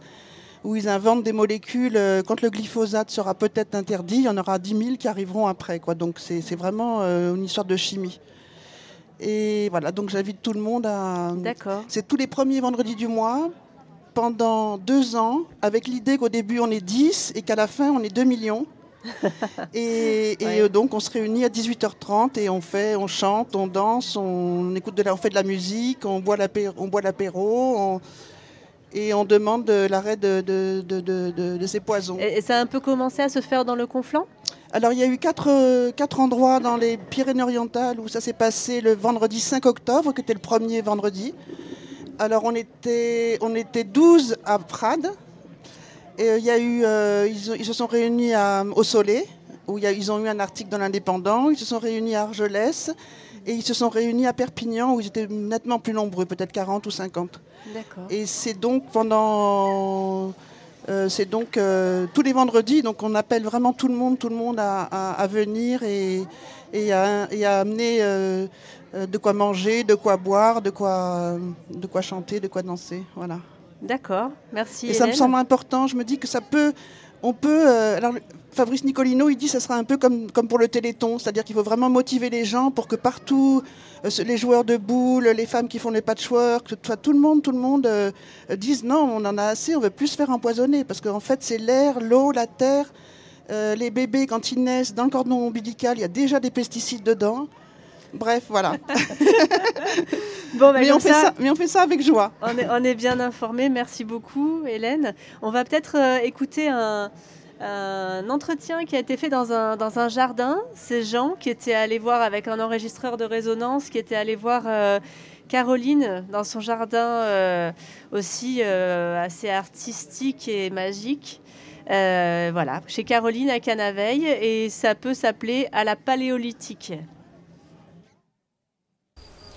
où ils inventent des molécules. Euh, quand le glyphosate sera peut-être interdit, il y en aura 10 000 qui arriveront après. Quoi. Donc c'est vraiment euh, une histoire de chimie. Et voilà, donc j'invite tout le monde à. D'accord. C'est tous les premiers vendredis du mois, pendant deux ans, avec l'idée qu'au début on est 10 et qu'à la fin on est 2 millions. <laughs> et, euh, donc on se réunit à 18h30 et on fait, on chante, on danse, on écoute de la, on fait de la musique, on boit l'apéro, on, et on demande l'arrêt de, de, ces poisons. Et, ça a un peu commencé à se faire dans le Conflans Alors il y a eu quatre, quatre endroits dans les Pyrénées-Orientales où ça s'est passé le vendredi 5 octobre, qui était le premier vendredi. Alors on était, on était 12 à Prades. Et euh, il y a eu, euh, ils, se sont réunis à, au Soleil, où ils ont eu un article dans l'Indépendant. Ils se sont réunis à Argelès. Et ils se sont réunis à Perpignan où ils étaient nettement plus nombreux, peut-être 40 ou 50. Et c'est donc pendant. Euh, c'est donc euh, tous les vendredis, donc on appelle vraiment tout le monde, tout le monde à, venir et, et, à, amener euh, de quoi manger, de quoi boire, de quoi, de quoi chanter, de quoi danser. Voilà. D'accord, merci. Et ça me semble important. Je me dis que ça peut, on peut. alors, Fabrice Nicolino, il dit que ça sera un peu comme, comme pour le Téléthon, c'est-à-dire qu'il faut vraiment motiver les gens pour que partout, euh, les joueurs de boules, les femmes qui font les patchwork, tout le monde, tout le monde euh, dise non, on en a assez, on veut plus se faire empoisonner, parce qu'en fait c'est l'air, l'eau, la terre, euh, les bébés quand ils naissent dans le cordon ombilical, il y a déjà des pesticides dedans. Bref, voilà. <laughs> bon, bah, mais, on fait ça, mais on fait ça avec joie. On est, on est bien informés. Merci beaucoup, Hélène. On va peut-être écouter un, un entretien qui a été fait dans un, jardin. Ces gens qui étaient allés voir avec un enregistreur de résonance, qui étaient allés voir euh, Caroline dans son jardin euh, aussi euh, assez artistique et magique. voilà, chez Caroline à Canaveille, et ça peut s'appeler à la paléolithique.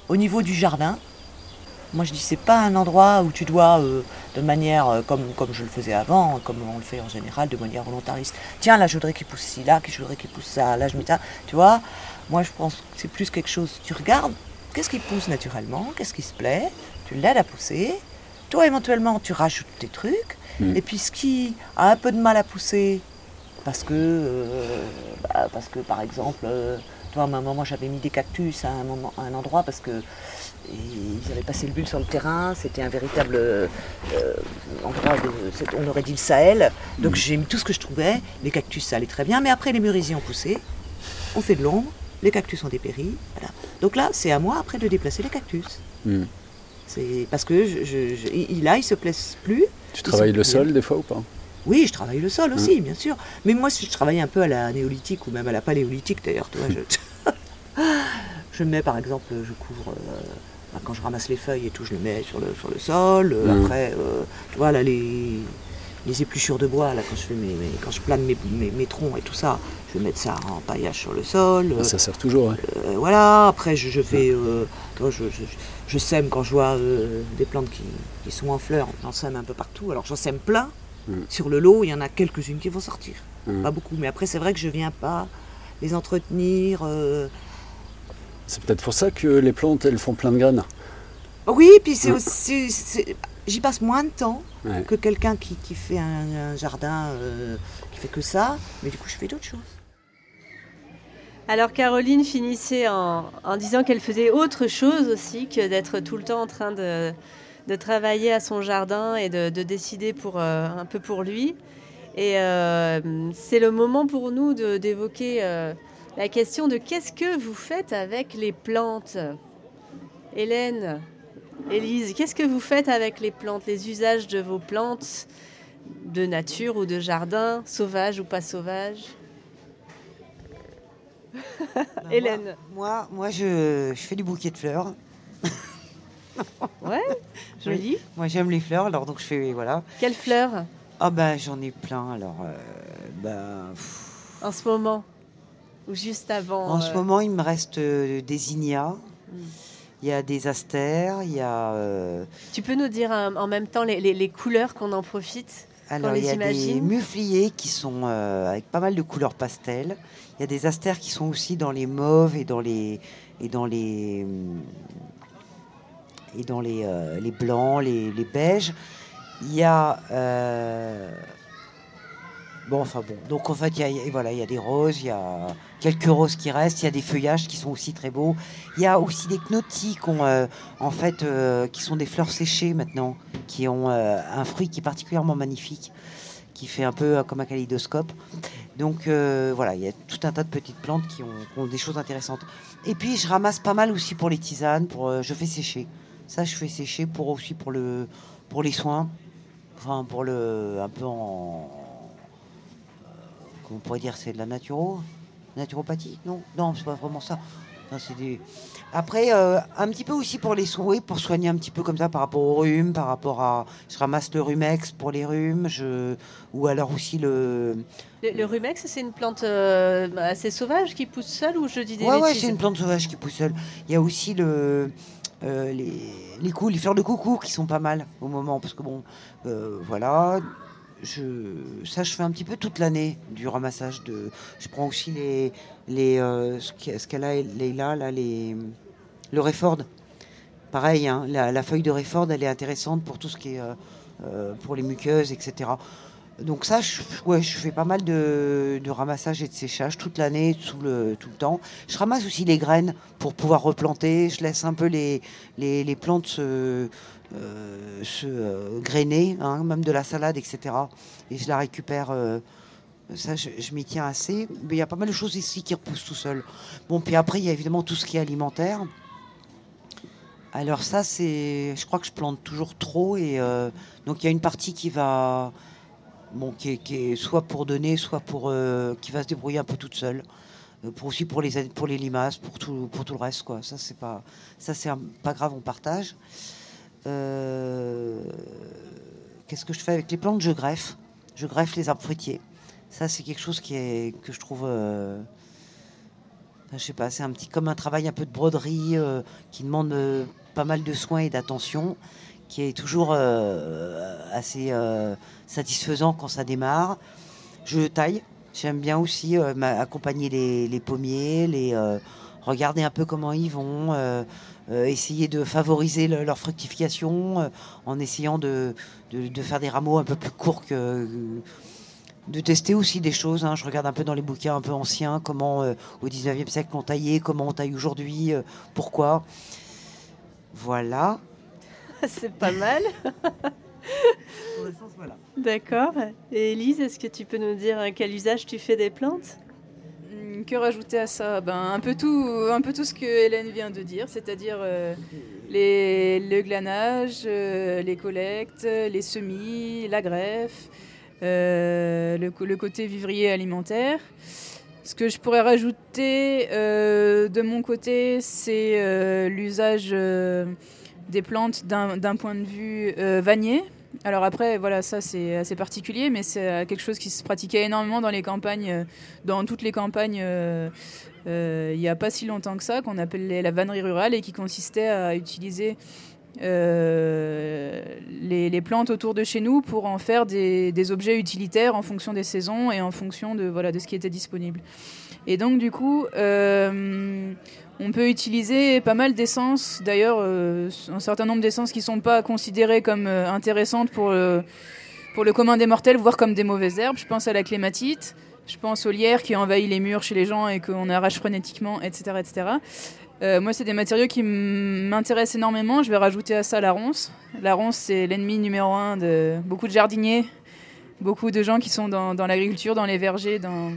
Au niveau du jardin, moi je dis c'est pas un endroit où tu dois de manière euh, comme, comme je le faisais avant, comme on le fait en général, de manière volontariste. Tiens, là, je voudrais qu'il pousse ci, là, je voudrais qu'il pousse ça, là, je mets ça. Tu vois, moi, je pense que c'est plus quelque chose. Tu regardes, qu'est-ce qui pousse naturellement, qu'est-ce qui se plaît, tu l'aides à pousser. Toi, éventuellement, tu rajoutes tes trucs. Mm. Et puis, ce qui a un peu de mal à pousser, parce que, euh, bah, parce que par exemple, euh, toi, à un moment, j'avais mis des cactus à un, moment, à un endroit parce que ils avaient passé le bulle sur le terrain, c'était un véritable euh, endroit, on aurait dit le Sahel. Donc j'ai mis tout ce que je trouvais, les cactus ça allait très bien, mais après les merisiers ont poussé, on fait de l'ombre, les cactus ont dépéri. Voilà. Donc là, c'est à moi après de déplacer les cactus. Mm. C'est parce que je, là, ils se plaisent plus. Tu travailles le sol des fois ou pas? Oui, je travaille le sol aussi, mm. bien sûr. Mais moi, je travaille un peu à la néolithique ou même à la paléolithique d'ailleurs. je, <laughs> <laughs> je mets par exemple, je couvre, euh, quand je ramasse les feuilles et tout, je le mets sur le, sur le sol. Euh, Mhm. Après, euh, tu vois, là, les, les épluchures de bois, là, quand je, fais mes, mes- quand je plane mes, mes- troncs et tout ça, je vais mettre ça en paillage sur le sol. Ah, Ça sert toujours. ouais. Euh, voilà, après je, je fais. euh, quand je, je- je sème quand je vois euh, des plantes qui, qui sont en fleurs, j'en sème un peu partout. Alors j'en sème plein. Mm. Sur le lot, il y en a quelques-unes qui vont sortir. Mm. Pas beaucoup. Mais après, c'est vrai que je viens pas les entretenir. C'est peut-être pour ça que les plantes, elles font plein de graines. Oui, puis c'est aussi. J'y passe moins de temps Ouais. que quelqu'un qui, qui fait un, un jardin euh, qui fait que ça. Mais du coup, je fais d'autres choses. Alors Caroline finissait en, en disant qu'elle faisait autre chose aussi que d'être tout le temps en train de, de travailler à son jardin et de, de décider pour, euh, un peu pour lui. Et euh, c'est le moment pour nous d'évoquer euh, la question de qu'est-ce que vous faites avec les plantes? Hélène, Élise, qu'est-ce que vous faites avec les plantes, les usages de vos plantes de nature ou de jardin, sauvages ou pas sauvages <laughs> Hélène. Moi, moi je, je fais du bouquet de fleurs. Ouais, <laughs> joli. Moi, j'aime les fleurs, alors donc je fais. Voilà. Quelle fleur? Ah, ben, j'en ai plein, alors. euh, ben, pff, en ce moment? Ou juste avant en euh, ce moment, il me reste euh, des zinnias. Mm. Il y a des astères, il y a. euh, Tu peux nous dire euh, en même temps les, les- les couleurs qu'on en profite Alors, les il y a des mufliers qui sont euh, avec pas mal de couleurs pastel. Il y a des astères qui sont aussi dans les mauves et dans les et dans les et dans les, euh, les blancs, les, les beiges. Il y a euh, bon, enfin bon. Donc en fait, il y a, voilà, il y a des roses, il y a quelques roses qui restent. Il y a des feuillages qui sont aussi très beaux. Il y a aussi des knottis qui euh, en fait, euh, qui sont des fleurs séchées maintenant, qui ont euh, un fruit qui est particulièrement magnifique, qui fait un peu comme un kaléidoscope. Donc voilà, il y a tout un tas de petites plantes qui ont, des choses intéressantes. Et puis je ramasse pas mal aussi pour les tisanes, je fais sécher. Ça, je fais sécher pour aussi pour le, pour les soins, enfin pour le, un peu en, on pourrait dire, c'est de la naturo, naturopathie, non, non, c'est pas vraiment ça. Non, c'est des- Après, euh, un petit peu aussi pour les soins, pour soigner un petit peu comme ça par rapport au rhume, par rapport à, je ramasse le rhumex pour les rhumes, je, ou alors aussi le, Le, le rumex, c'est une plante euh, assez sauvage qui pousse seule ou je dis des Ouais, ouais, c'est une plante sauvage qui pousse seule. Il y a aussi le, euh, les, les, cou- les fleurs de coucou qui sont pas mal au moment, parce que bon, euh, voilà. Je, ça, je fais un petit peu toute l'année du ramassage de. Je prends aussi les, les euh, ce qu'elle a, Leïla, là, les, le Réford. Pareil, hein, la, la feuille de Réford, elle est intéressante pour tout ce qui est euh, euh, pour les muqueuses, etc. Donc ça, je, ouais, je fais pas mal de, de ramassage et de séchage toute l'année, tout le, tout le temps. Je ramasse aussi les graines pour pouvoir replanter. Je laisse un peu les, les, les plantes se, se euh, grainer, hein, même de la salade, etc. Et je la récupère. euh, ça, je, m'y tiens assez. Mais il y a pas mal de choses ici qui repoussent tout seul. Bon, puis après, il y a évidemment tout ce qui est alimentaire. Alors ça, c'est, je crois que je plante toujours trop et euh, donc il y a une partie qui va, bon, qui est, soit pour donner, soit pour, euh, qui va se débrouiller un peu toute seule, Euh, pour aussi pour les pour les limaces, pour tout pour tout le reste quoi. Ça c'est pas, ça c'est pas grave, on partage. Euh, Qu'est-ce que je fais avec les plantes? Je greffe, je greffe les arbres fruitiers. Ça c'est quelque chose qui que je trouve. euh, je sais pas, c'est un petit comme un travail un peu de broderie euh, qui demande euh, pas mal de soins et d'attention, qui est toujours assez satisfaisant quand ça démarre. Je taille. J'aime bien aussi accompagner les, les pommiers, les regarder un peu comment ils vont, essayer de favoriser le- leur fructification euh, en essayant de, de, de faire des rameaux un peu plus courts que de tester aussi des choses. hein. Je regarde un peu dans les bouquins un peu anciens, comment euh, au 19e siècle on taillait, comment on taille aujourd'hui, euh, pourquoi. Voilà. <laughs> c'est pas mal. <laughs> D'accord. Et Elise, est-ce que tu peux nous dire euh, quel usage tu fais des plantes? Que rajouter à ça? Ben, un, peu tout, un peu tout ce que Hélène vient de dire, c'est-à-dire euh, les, le glanage, euh, les collectes, les semis, la greffe, euh, le, le côté vivrier alimentaire. Ce que je pourrais rajouter de mon côté, c'est l'usage des plantes d'un point de vue vanier. Alors après, voilà, ça c'est assez particulier, mais c'est quelque chose qui se pratiquait énormément dans les campagnes, dans toutes les campagnes, il n'y a pas si longtemps que ça, qu'on appelait la vannerie rurale et qui consistait à utiliser euh, les, plantes autour de chez nous pour en faire des, objets utilitaires en fonction des saisons et en fonction de, voilà, de ce qui était disponible. Et donc du coup, euh, on peut utiliser pas mal d'essences, d'ailleurs euh, un certain nombre d'essences qui ne sont pas considérées comme intéressantes pour, pour le commun des mortels, voire comme des mauvaises herbes. Je pense à la clématite, je pense au lierre qui envahit les murs chez les gens et qu'on arrache frénétiquement, etc. etc. Euh, moi, c'est des matériaux qui m'intéressent énormément. Je vais rajouter à ça la ronce. La ronce, c'est l'ennemi numéro un de beaucoup de jardiniers, beaucoup de gens qui sont dans, l'agriculture, dans les vergers, dans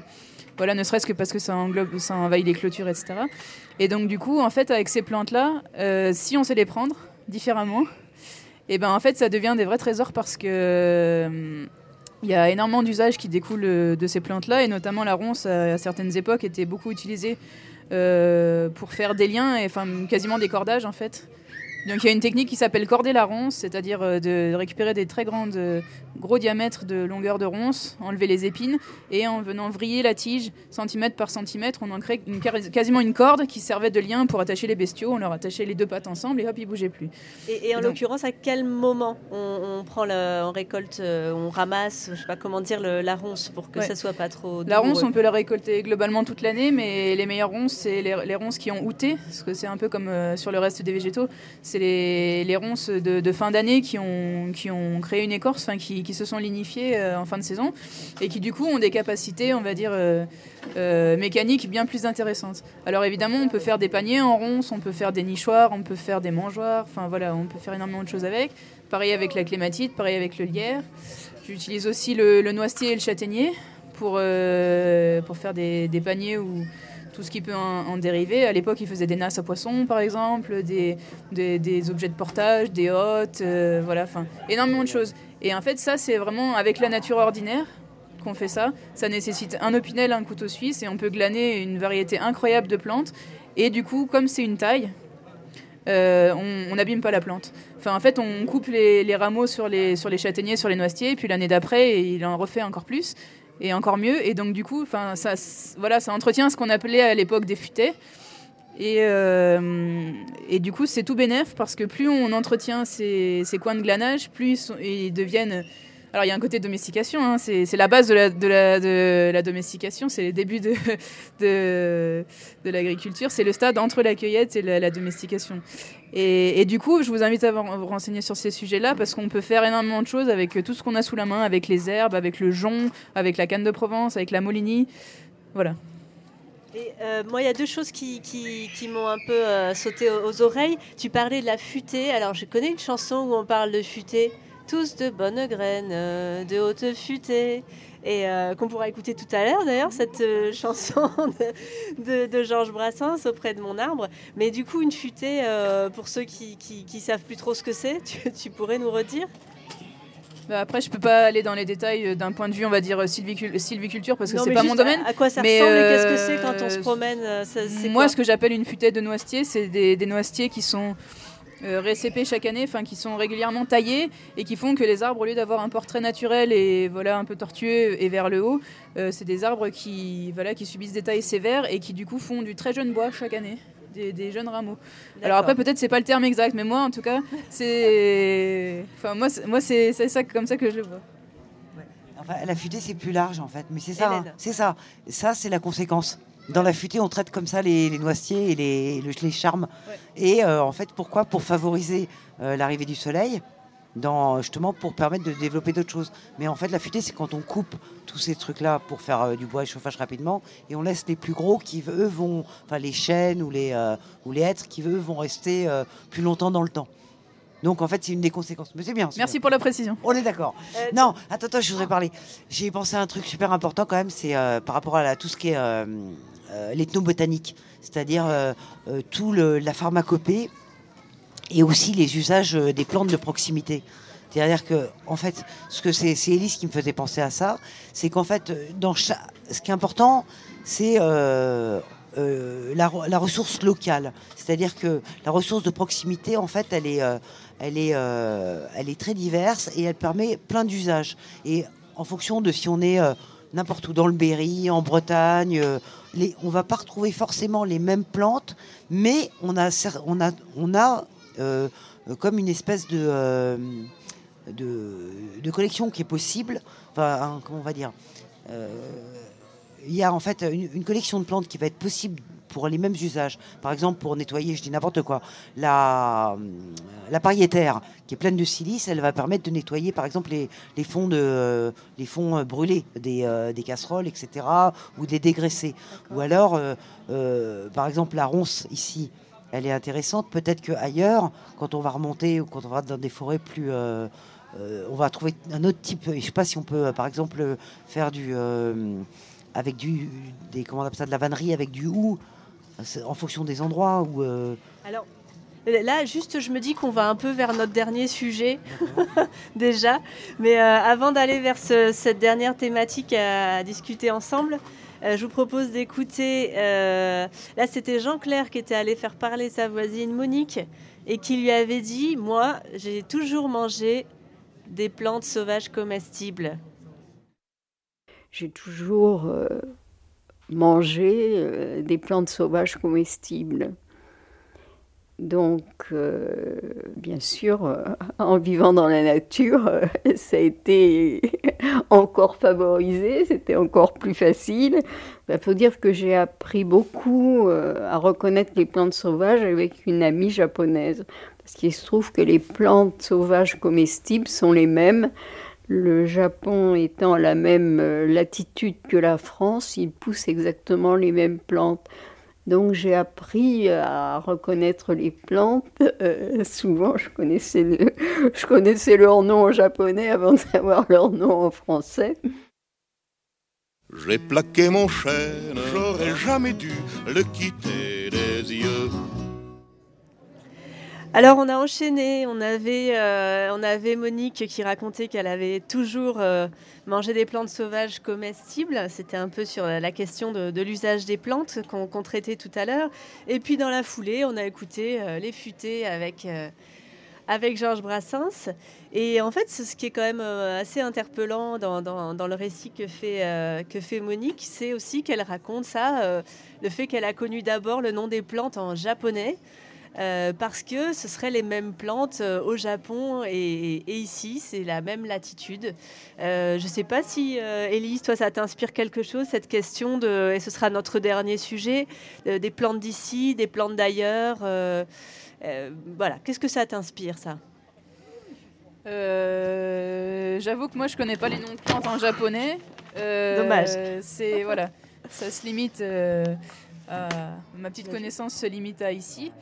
voilà, ne serait-ce que parce que ça englobe, ça envahit les clôtures, etc. Et donc, du coup, en fait, avec ces plantes-là, euh, si on sait les prendre différemment, et eh ben en fait, ça devient des vrais trésors parce que euh, il y a énormément d'usages qui découlent de ces plantes-là, et notamment la ronce, à certaines époques, était beaucoup utilisée euh, pour faire des liens, et, enfin quasiment des cordages en fait. Donc il y a une technique qui s'appelle corder la ronce, c'est-à-dire euh, de récupérer des très grandes, euh, gros diamètres de longueur de ronce, enlever les épines, et en venant vriller la tige centimètre par centimètre, on en crée quasiment une corde qui servait de lien pour attacher les bestiaux. On leur attachait les deux pattes ensemble et hop, ils bougeaient plus. Et, en l'occurrence, à quel moment on, prend, on récolte, euh, on ramasse, je sais pas comment dire, la ronce pour que ça soit pas trop. La ronce, on peut la récolter globalement toute l'année, mais les meilleures ronces, c'est les, ronces qui ont outé, parce que c'est un peu comme sur le reste des végétaux c'est les, ronces de, fin d'année qui ont, qui ont créé une écorce, qui, se sont lignifiées euh, en fin de saison et qui du coup ont des capacités, on va dire, euh, euh, mécaniques bien plus intéressantes. Alors évidemment, on peut faire des paniers en ronces, on peut faire des nichoirs, on peut faire des mangeoires, enfin voilà, on peut faire énormément de choses avec. Pareil avec la clématite, pareil avec le lierre. J'utilise aussi le, noisetier et le châtaignier pour, pour faire des, des paniers où tout ce qui peut en, dériver. À l'époque, ils faisaient des nasses à poissons, par exemple, des, des, objets de portage, des hôtes, euh, voilà, enfin, énormément de choses. Et en fait, ça, c'est vraiment avec la nature ordinaire qu'on fait ça. Ça nécessite un opinel, un couteau suisse, et on peut glaner une variété incroyable de plantes. Et du coup, comme c'est une taille, euh, on n'abîme pas la plante. Enfin, en fait, on coupe les, les, rameaux sur les, sur les châtaigniers, sur les noisetiers, et puis l'année d'après, il en refait encore plus et encore mieux. Et donc, du coup, ça, voilà, ça entretient ce qu'on appelait à l'époque des futaies. Et, euh, et, du coup, c'est tout bénef parce que plus on entretient ces, ces coins de glanage, plus ils deviennent alors il y a un côté domestication, hein, c'est la base de la, domestication, c'est les débuts de, l'agriculture, c'est le stade entre la cueillette et la, domestication. Et, du coup, je vous invite à vous renseigner sur ces sujets-là parce qu'on peut faire énormément de choses avec tout ce qu'on a sous la main, avec les herbes, avec le jonc, avec la canne de Provence, avec la molinie. Voilà. Et euh, moi, il y a deux choses qui m'ont un peu euh, sauté aux, aux, oreilles. Tu parlais de la futée. Alors, je connais une chanson où on parle de futée tous de bonnes graines, euh, de haute futée. Et euh, qu'on pourra écouter tout à l'heure d'ailleurs, cette euh, <laughs> chanson de, Georges Brassens auprès de mon arbre. Mais du coup, une futée, pour ceux qui, qui, savent plus trop ce que c'est, tu, pourrais nous redire? Bah, après, je peux pas aller dans les détails d'un point de vue, on va dire sylviculture, parce que c'est pas mon domaine. À quoi ça ressemble Qu'est-ce que c'est quand on se promène Moi, ce que j'appelle une futée de noisetier, c'est des, des noisetiers qui sont euh, récépés chaque année, enfin qui sont régulièrement taillés et qui font que les arbres, au lieu d'avoir un portrait naturel et voilà un peu tortueux et vers le haut, euh, c'est des arbres qui voilà qui subissent des tailles sévères et qui du coup font du très jeune bois chaque année. Des, jeunes rameaux. Alors après peut-être c'est pas le terme exact, mais moi en tout cas c'est, enfin moi moi c'est ça comme ça que je le vois. Enfin, la futée c'est plus large en fait, mais c'est ça, hein. c'est ça, ça c'est la conséquence. Dans la futée, on traite comme ça les, noisetiers et les, les charmes. Et euh, en fait, pourquoi? Pour favoriser euh, l'arrivée du soleil, dans, justement pour permettre de développer d'autres choses. Mais en fait, la futée, c'est quand on coupe tous ces trucs-là pour faire euh, du bois et chauffage rapidement, et on laisse les plus gros qui, eux, vont, enfin les chênes ou les, ou les hêtres qui, eux, vont rester plus longtemps dans le temps. Donc en fait, c'est une des conséquences. Mais c'est bien. Merci pour la précision. On est d'accord. non, attends, attends, je voudrais parler. J'ai pensé à un truc super important quand même, c'est par rapport à tout ce qui est euh, l'ethnobotanique, c'est-à-dire euh, euh, tout la pharmacopée et aussi les usages des plantes de proximité. C'est-à-dire que, en fait, ce que c'est, Élise qui me faisait penser à ça, c'est qu'en fait, dans cha- ce qui est important, c'est euh, euh, la, re- la ressource locale. C'est-à-dire que la ressource de proximité, en fait, elle est, euh, elle est, euh, elle est très diverse et elle permet plein d'usages. Et en fonction de si on est euh, n'importe où dans le Berry, en Bretagne, euh, les, on va pas retrouver forcément les mêmes plantes, mais on a, euh, comme une espèce de, euh, de, collection qui est possible. Enfin, comment on va dire Euh, Il y a en fait une collection de plantes qui va être possible pour les mêmes usages. Par exemple, pour nettoyer, je dis n'importe quoi, la, la pariétaire qui est pleine de silice, elle va permettre de nettoyer par exemple les, les fonds, de, les fonds euh, brûlés des, euh, des casseroles, etc., ou des dégraisser. Ou alors, euh, euh, par exemple, la ronce ici, elle est intéressante. Peut-être qu'ailleurs, quand on va remonter ou quand on va dans des forêts plus. euh, euh, on va trouver un autre type. Je ne sais pas si on peut, euh, par exemple, faire du. avec du. Des, comment on appelle ça De la vannerie avec du hou, en fonction des endroits où. euh, Alors là, juste, je me dis qu'on va un peu vers notre dernier sujet <laughs> déjà. Mais euh, avant d'aller vers ce- cette dernière thématique à, discuter ensemble, euh, je vous propose d'écouter. euh, là, c'était Jean-Claire qui était allé faire parler sa voisine Monique et qui lui avait dit Moi, j'ai toujours mangé des plantes sauvages comestibles. J'ai toujours mangé euh, des plantes sauvages comestibles. Donc, euh, bien sûr, euh, en vivant dans la nature, <laughs> ça a été <laughs> encore favorisé, c'était encore plus facile. Il faut dire que j'ai appris beaucoup à reconnaître les plantes sauvages avec une amie japonaise. Parce qu'il se trouve que les plantes sauvages comestibles sont les mêmes le Japon étant à la même euh, latitude que la France, il pousse exactement les mêmes plantes. Donc j'ai appris à reconnaître les plantes. Euh, souvent, je connaissais, le- <laughs> je connaissais leur nom en japonais avant de savoir leur nom en français. J'ai plaqué mon chêne, j'aurais jamais dû le quitter des yeux. Alors on a enchaîné, on avait, euh, on avait Monique qui racontait qu'elle avait toujours euh, mangé des plantes sauvages comestibles. C'était un peu sur la question de, l'usage des plantes qu'on traitait tout à l'heure. Et puis dans la foulée, on a écouté euh, Les Futés avec, avec Georges Brassens. Et en fait, ce qui est quand même assez interpellant dans, dans- le récit que fait, que fait Monique, c'est aussi qu'elle raconte ça, le fait qu'elle a connu d'abord le nom des plantes en japonais. Euh, parce que ce seraient les mêmes plantes euh, au Japon et, et ici, c'est la même latitude. Euh, je ne sais pas si, Élise, toi, ça t'inspire quelque chose, cette question de, et ce sera notre dernier sujet, des plantes d'ici, des plantes d'ailleurs. voilà, qu'est-ce que ça t'inspire, ça? Euh, J'avoue que moi je connais pas les noms de plantes en japonais. Euh, Dommage. C'est <laughs> voilà, ça se limite. euh, à- ma petite connaissance se limite à ici.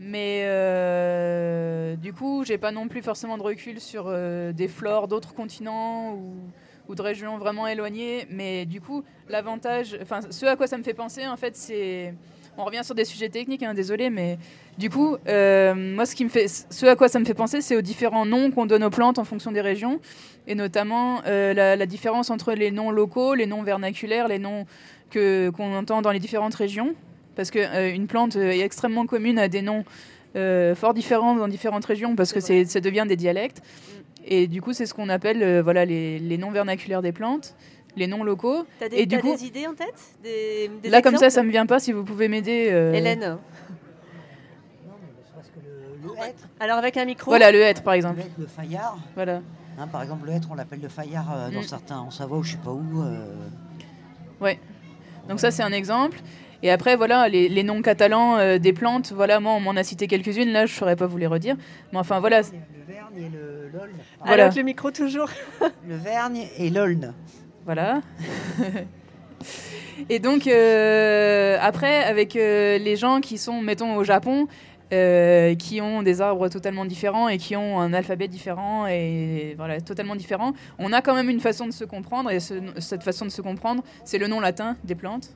Mais euh, du coup, j'ai pas non plus forcément de recul sur euh, des flores d'autres continents ou, de régions vraiment éloignées. Mais du coup, l'avantage, enfin, ce à quoi ça me fait penser, en fait, c'est. On revient sur des sujets techniques, hein, désolé, mais du coup, euh, moi, ce, qui me fait, ce à quoi ça me fait penser, c'est aux différents noms qu'on donne aux plantes en fonction des régions, et notamment la, différence entre les noms locaux, les noms vernaculaires, les noms qu'on entend dans les différentes régions, parce que euh, une plante euh, est extrêmement commune à des noms euh, fort différents dans différentes régions, parce que ça devient des dialectes. Et du coup, c'est ce qu'on appelle euh, voilà les, les noms vernaculaires des plantes, les noms locaux. T'as des, Et du coup- des idées en tête des, des Là, comme ça, ça me vient pas. Si vous pouvez m'aider. euh, Hélène parce que le, le hêtre, Alors avec un micro Voilà, le hêtre, par le, exemple. hêtre, le faillard, Voilà. hein, par exemple, le hêtre, on l'appelle le faillard euh, dans Mm. certains, en Savoie ou je sais pas où. euh, Donc ça, c'est un exemple. Et après, voilà, les, les noms catalans euh, des plantes, voilà, moi, on m'en a cité quelques-unes. Là, je saurais pas vous les redire. Mais enfin, voilà. Le vergne et le l'aulne. Voilà. Avec le micro toujours. <laughs> Le vergne et l'aulne. Voilà. <laughs> Et donc, euh, après, avec euh, les gens qui sont, mettons, au Japon, euh, qui ont des arbres totalement différents et qui ont un alphabet différent et voilà, totalement différent, on a quand même une façon de se comprendre. Et ce- cette façon de se comprendre, c'est le nom latin des plantes.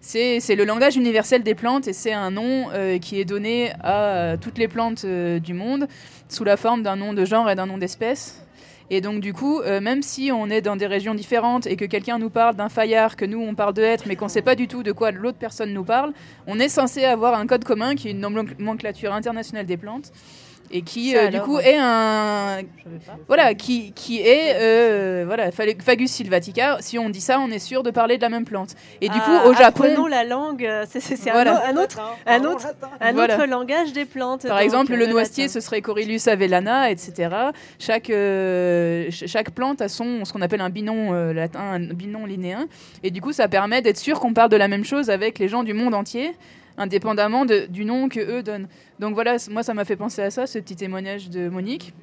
C'est le langage universel des plantes et c'est un nom euh, qui est donné à euh, toutes les plantes euh, du monde sous la forme d'un nom de genre et d'un nom d'espèce. Et donc du coup, même si on est dans des régions différentes et que quelqu'un nous parle d'un faillard, que nous on parle de hêtre, mais qu'on ne sait pas du tout de quoi l'autre personne nous parle, on est censé avoir un code commun qui est une nomenclature internationale des plantes et qui Ça euh, du coup est un voilà qui, qui est euh, voilà Fagus sylvatica. Si on dit ça, on est sûr de parler de la même plante. Et du coup, Ah, au Japon, apprenons la langue, euh, c'est c'est- c'est un Voilà. un, autre, un autre, un Voilà. autre langage des plantes. Par donc, exemple, euh, le latin. noisetier, ce serait Corylus avellana, etc. Chaque, euh, ch- chaque plante a son, ce qu'on appelle un binom euh, latin, un binom linéen. Et du coup, ça permet d'être sûr qu'on parle de la même chose avec les gens du monde entier, indépendamment du nom que eux donnent. Donc voilà, moi, ça m'a fait penser à ça, ce petit témoignage de Monique.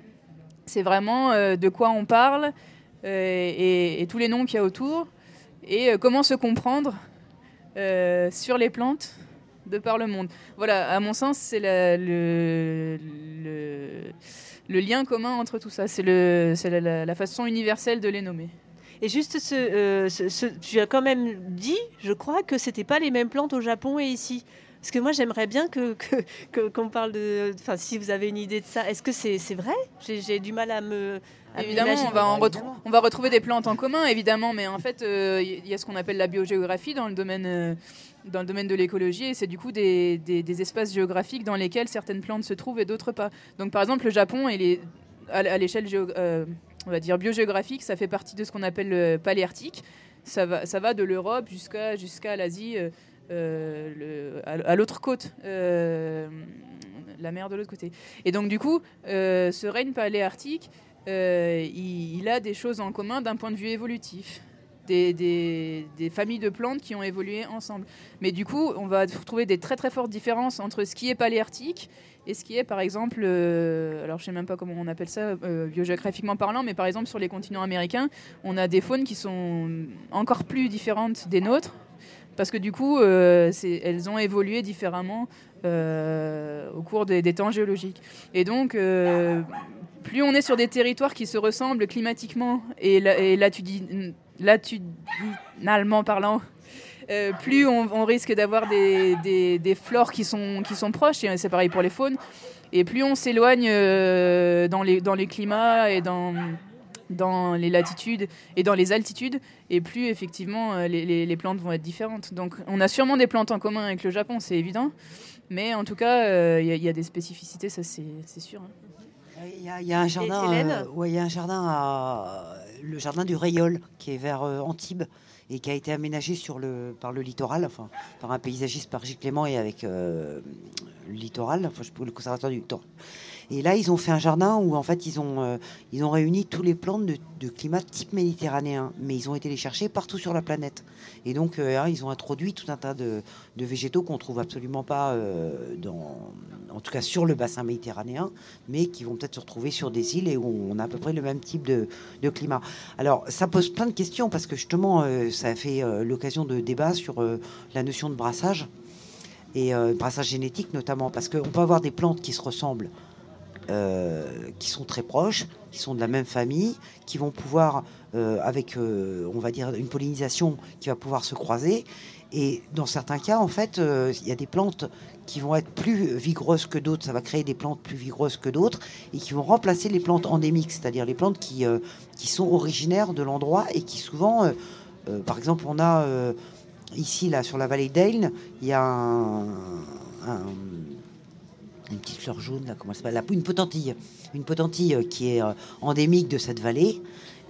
C'est vraiment euh, de quoi on parle euh, et, tous les noms qu'il y a autour et euh, comment se comprendre sur les plantes de par le monde. Voilà, à mon sens, c'est le, lien commun entre tout ça. C'est la, façon universelle de les nommer. Et juste, ce- tu as quand même dit, je crois, que c'était pas les mêmes plantes au Japon et ici. Parce que moi, j'aimerais bien que que- que- qu'on parle de. Enfin, si vous avez une idée de ça, est-ce que c'est c'est vrai? J'ai du mal à me. à Évidemment, on va, en on va retrouver des plantes en commun, évidemment, mais en fait, euh, il y a ce qu'on appelle la biogéographie dans le domaine, euh, dans le domaine de l'écologie, et c'est du coup des, des- des espaces géographiques dans lesquels certaines plantes se trouvent et d'autres pas. Donc, par exemple, le Japon, il est à, l'échelle géo- euh, on va dire biogéographique, ça fait partie de ce qu'on appelle le paléarctique. Ça va, ça va de l'Europe jusqu'à jusqu'à l'Asie, euh, le- à, l'autre côte, euh, la mer de l'autre côté. Et donc, du coup, euh, ce règne paléarctique, euh, il, a des choses en commun d'un point de vue évolutif. Des, familles de plantes qui ont évolué ensemble. Mais du coup, on va trouver des très très fortes différences entre ce qui est paléarctique et ce qui est, par exemple, euh, alors je sais même pas comment on appelle ça euh, biogéographiquement parlant, mais par exemple sur les continents américains, on a des faunes qui sont encore plus différentes des nôtres, parce que du coup, euh, elles ont évolué différemment euh, au cours des, temps géologiques. Et donc, euh, plus on est sur des territoires qui se ressemblent climatiquement et, la- latitudinalement parlant, plus on, risque d'avoir des, des- flores qui sont, qui sont proches, et c'est pareil pour les faunes, et plus on s'éloigne dans, les, dans les climats et dans, dans les latitudes et dans les altitudes, et plus effectivement euh, les, les- les plantes vont être différentes. Donc on a sûrement des plantes en commun avec le Japon, c'est évident, mais en tout cas, euh, il y, a- il y a des spécificités, ça c'est sûr. hein. Il y, a- il y a un jardin, euh, ouais, y a un jardin à le jardin du Rayol qui est vers euh, Antibes et qui a été aménagé sur le par le littoral, enfin par un paysagiste par Gilles Clément et avec euh, le littoral, enfin le conservateur du littoral. Et là, ils ont fait un jardin où en fait ils ont euh, ils ont réuni tous les plantes de, climat type méditerranéen, mais ils ont été les chercher partout sur la planète. Et donc euh, hein, ils ont introduit tout un tas de, de végétaux qu'on trouve absolument pas euh, en tout cas sur le bassin méditerranéen, mais qui vont peut-être se retrouver sur des îles et où on a à peu près le même type de, de climat. Alors ça pose plein de questions parce que justement ça a fait l'occasion de débats sur la notion de brassage et brassage génétique notamment parce qu'on peut avoir des plantes qui se ressemblent euh, qui sont très proches, qui sont de la même famille, qui vont pouvoir, euh, avec, euh, on va dire, une pollinisation qui va pouvoir se croiser. Et dans certains cas, en fait, il y a des plantes qui vont être plus vigoureuses que d'autres. Ça va créer des plantes plus vigoureuses que d'autres et qui vont remplacer les plantes endémiques, c'est-à-dire les plantes qui, qui sont originaires de l'endroit et qui souvent, par exemple, on a ici, là, sur la vallée d'Ailne, il y a un une petite fleur jaune, là, comment ça s'appelle? Une potentille. Une potentille euh, qui est euh, endémique de cette vallée.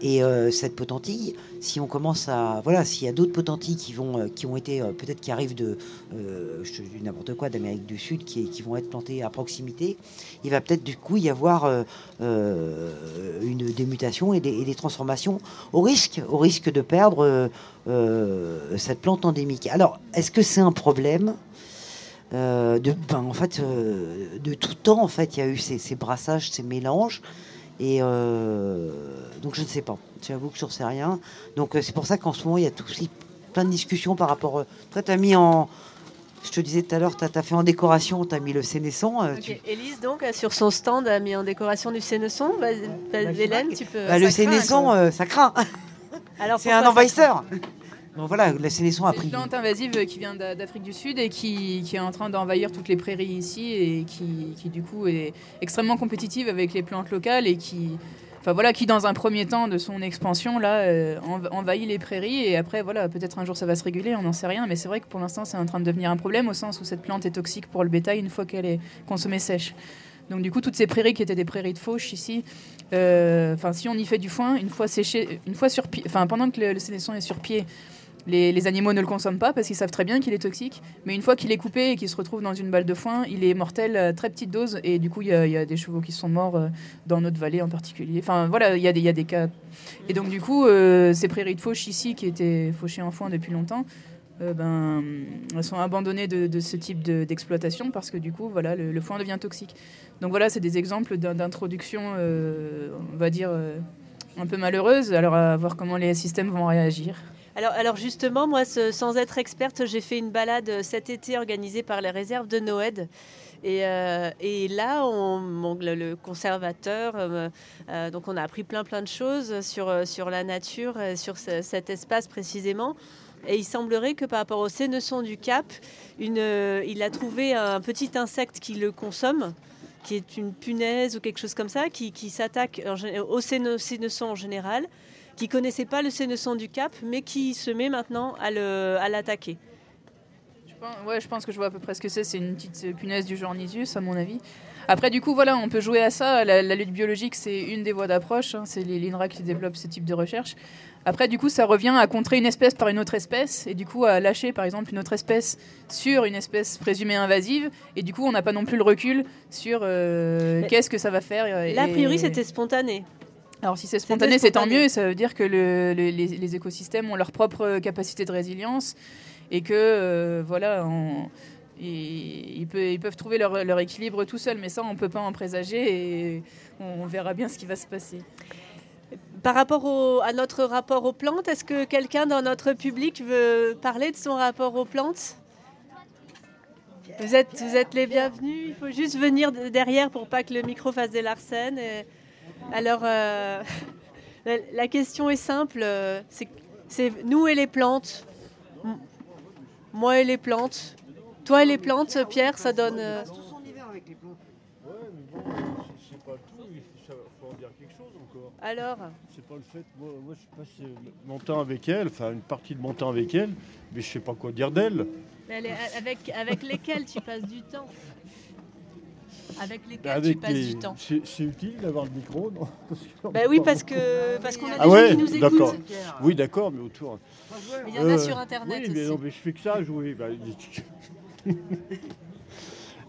Et euh, cette potentille, si on commence à. Voilà, s'il y a d'autres potentilles qui, vont, qui ont été. Peut-être qui arrivent de. euh, n'importe quoi, d'Amérique du Sud, qui, vont être plantées à proximité, il va peut-être du coup y avoir une, des et des, et des transformations au risque, au risque de perdre cette plante endémique. Alors, est-ce que c'est un problème? Euh, de, ben, en fait, euh, de tout temps, en fait, il y a eu ces, ces brassages, ces mélanges. Et euh, donc, je ne sais pas. J'avoue que je ne sais rien. Donc, euh, c'est pour ça qu'en ce moment, il y a tout aussi plein de discussions par rapport. toi, tu as mis en. Je te disais tout à l'heure, tu as, fait en décoration, tu as mis le sénescent. euh, tu- Ok. Élise, donc, sur son stand, a mis en décoration du sénesson. Bah, bah, Hélène, tu peux. Bah, le euh, ça craint. Alors, <laughs> c'est un ça envahisseur. Bon, voilà, la sénescence a pris. une plante invasive qui vient d'A- d'Afrique du Sud et qui, qui est en train d'envahir toutes les prairies ici et qui, qui, du coup est extrêmement compétitive avec les plantes locales et qui, enfin voilà, qui dans un premier temps de son expansion là euh, env- envahit les prairies et après voilà, peut-être un jour ça va se réguler, on n'en sait rien, mais c'est vrai que pour l'instant c'est en train de devenir un problème au sens où cette plante est toxique pour le bétail une fois qu'elle est consommée sèche. Donc du coup toutes ces prairies qui étaient des prairies de fauche ici, euh, enfin si on y fait du foin, une fois séché, une fois sur pied, enfin pendant que le, le est sur pied, les, animaux ne le consomment pas parce qu'ils savent très bien qu'il est toxique. Mais une fois qu'il est coupé et qu'il se retrouve dans une balle de foin, il est mortel à très petite dose. Et du coup, il y, a- des chevaux qui sont morts euh, dans notre vallée en particulier. Enfin, voilà, il y, a des- cas. Et donc, du coup, euh, ces prairies de fauche ici, qui étaient fauchées en foin depuis longtemps, euh, ben, elles sont abandonnées de, ce type de- d'exploitation parce que du coup, voilà, le, le foin devient toxique. Donc voilà, c'est des exemples d'in- d'introduction, euh, on va dire, euh, un peu malheureuse. Alors, à voir comment les systèmes vont réagir. Alors, justement, moi, sans être experte, j'ai fait une balade cet été organisée par les réserves de Noël. Et, euh, là, on, le, le conservateur, euh, euh, donc on a appris plein plein de choses sur, sur la nature, sur ce- cet espace précisément. Et il semblerait que par rapport au sénesson du Cap, il a trouvé un petit insecte qui le consomme, qui est une punaise ou quelque chose comme ça, qui, s'attaque au séne- sénesson en général qui connaissait pas le sénesson du Cap, mais qui se met maintenant à l'attaquer. Je pense, ouais, je pense que je vois à peu près ce que c'est. C'est une petite euh, punaise du genre Nisius, à mon avis. Après, du coup, voilà, on peut jouer à ça. La, la lutte biologique, c'est une des voies d'approche. hein. C'est l'INRA qui développent ce type de recherche. Après, du coup, ça revient à contrer une espèce par une autre espèce, et du coup, à lâcher, par exemple, une autre espèce sur une espèce présumée invasive. Et du coup, on n'a pas non plus le recul sur euh, qu'est-ce que ça va faire. euh, Là, a et- priori, c'était spontané. Alors si c'est spontané, c'est tant mieux. Ça veut dire que le- le- les, les écosystèmes ont leur propre capacité de résilience et que euh, voilà, on- ils, ils peuvent, ils peuvent trouver leur, leur équilibre tout seuls. Mais ça, on peut pas en présager et on, on verra bien ce qui va se passer. Par rapport au- à notre rapport aux plantes, est-ce que quelqu'un dans notre public veut parler de son rapport aux plantes? Vous êtes, vous êtes les bienvenus. Il faut juste venir de- derrière pour pas que le micro fasse des larcènes. Et- Alors, euh, <laughs> la, la question est simple. euh, C'est nous et les plantes. Moi et les plantes. Toi et les plantes, Pierre, ça donne. euh, C'est pas tout, il faut faut en dire quelque chose encore. Alors C'est pas le fait, moi, moi je passe euh, mon temps avec elle, enfin une partie de mon temps avec elle, mais je sais pas quoi dire d'elle. Avec, avec lesquels tu passes du temps? Avec lesquels Avec tu passes les- du temps C'est utile d'avoir le micro, non Bah oui, parce que parce qu'on a des Ah gens ouais, qui nous d'accord. écoutent. Oui, d'accord, mais autour. Mais il y en a sur Internet Oui, mais, aussi. non, mais je fais que ça, jouer. Bah, <laughs>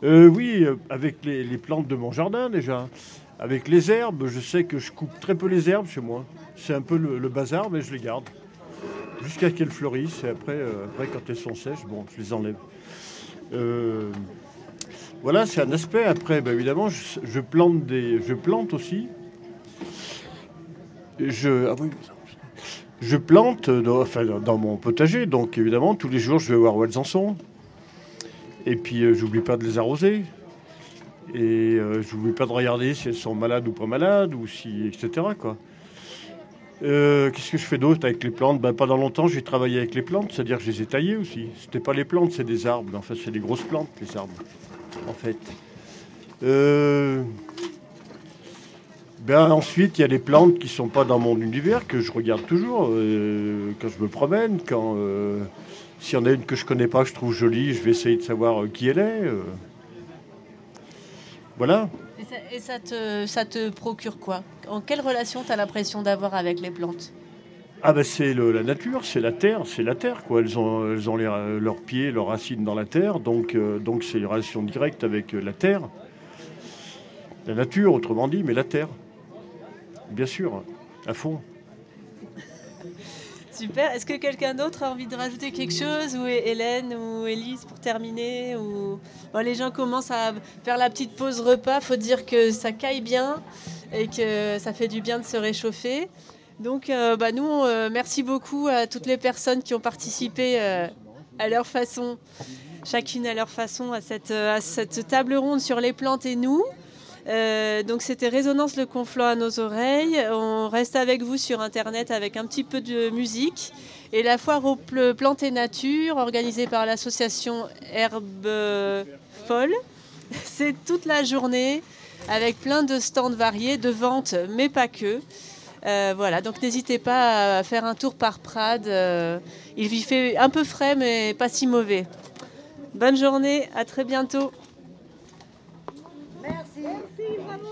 Euh, oui, euh, avec les, les plantes de mon jardin déjà. Avec les herbes, je sais que je coupe très peu les herbes chez moi. C'est un peu le, le bazar, mais je les garde. Jusqu'à qu'elles fleurissent. Et après, euh, après, quand elles sont sèches, bon, je les enlève. Euh, voilà, c'est un aspect. Après, bah, évidemment, je, plante aussi. Je, ah plante dans, mon potager. Donc, évidemment, tous les jours, je vais voir où elles en sont. Et puis, euh, j'oublie pas de les arroser. Et euh, j'oublie pas de regarder si elles sont malades ou pas malades, ou si, etc. Quoi. Euh, Qu'est-ce que je fais d'autre avec les plantes? Ben, Pendant longtemps, j'ai travaillé avec les plantes, c'est-à-dire que je les ai taillées aussi. C'était pas les plantes, c'est des arbres. Enfin, c'est des grosses plantes, les arbres, en fait. Euh, ben, ensuite, il y a les plantes qui sont pas dans mon univers, que je regarde toujours euh, quand je me promène, quand... euh, s'il y en a une que je connais pas, que je trouve jolie, je vais essayer de savoir qui elle est. Voilà. Et ça, et ça te, ça te procure quoi? En quelle relation tu as l'impression d'avoir avec les plantes? Ah ben c'est la nature, c'est la terre, c'est la terre quoi. Elles ont, leurs pieds, leurs racines dans la terre, donc euh, donc c'est une relation directe avec la terre, la nature autrement dit, mais la terre, bien sûr, à fond. Super. Est-ce que quelqu'un d'autre a envie de rajouter quelque chose Ou Hélène ou Élise pour terminer ou... Les gens commencent à faire la petite pause repas. faut dire que ça caille bien et que ça fait du bien de se réchauffer. Donc, euh, bah, nous, euh, merci beaucoup à toutes les personnes qui ont participé euh, à leur façon, chacune à leur façon, à cette, euh, à cette table ronde sur les plantes et nous. Donc c'était Résonance le conflant à nos oreilles. On reste avec vous sur Internet avec un petit peu de musique. Et la foire aux plantes et nature, organisée par l'association Herbe Folle, <laughs> c'est toute la journée avec plein de stands variés de vente, mais pas que. Euh, voilà, donc n'hésitez pas à faire un tour par Prades. euh, il y fait un peu frais, mais pas si mauvais. Bonne journée, à très bientôt. Merci. Merci, bravo.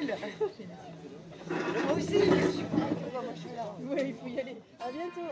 Cool. Moi aussi. Oui, il faut y aller. À bientôt.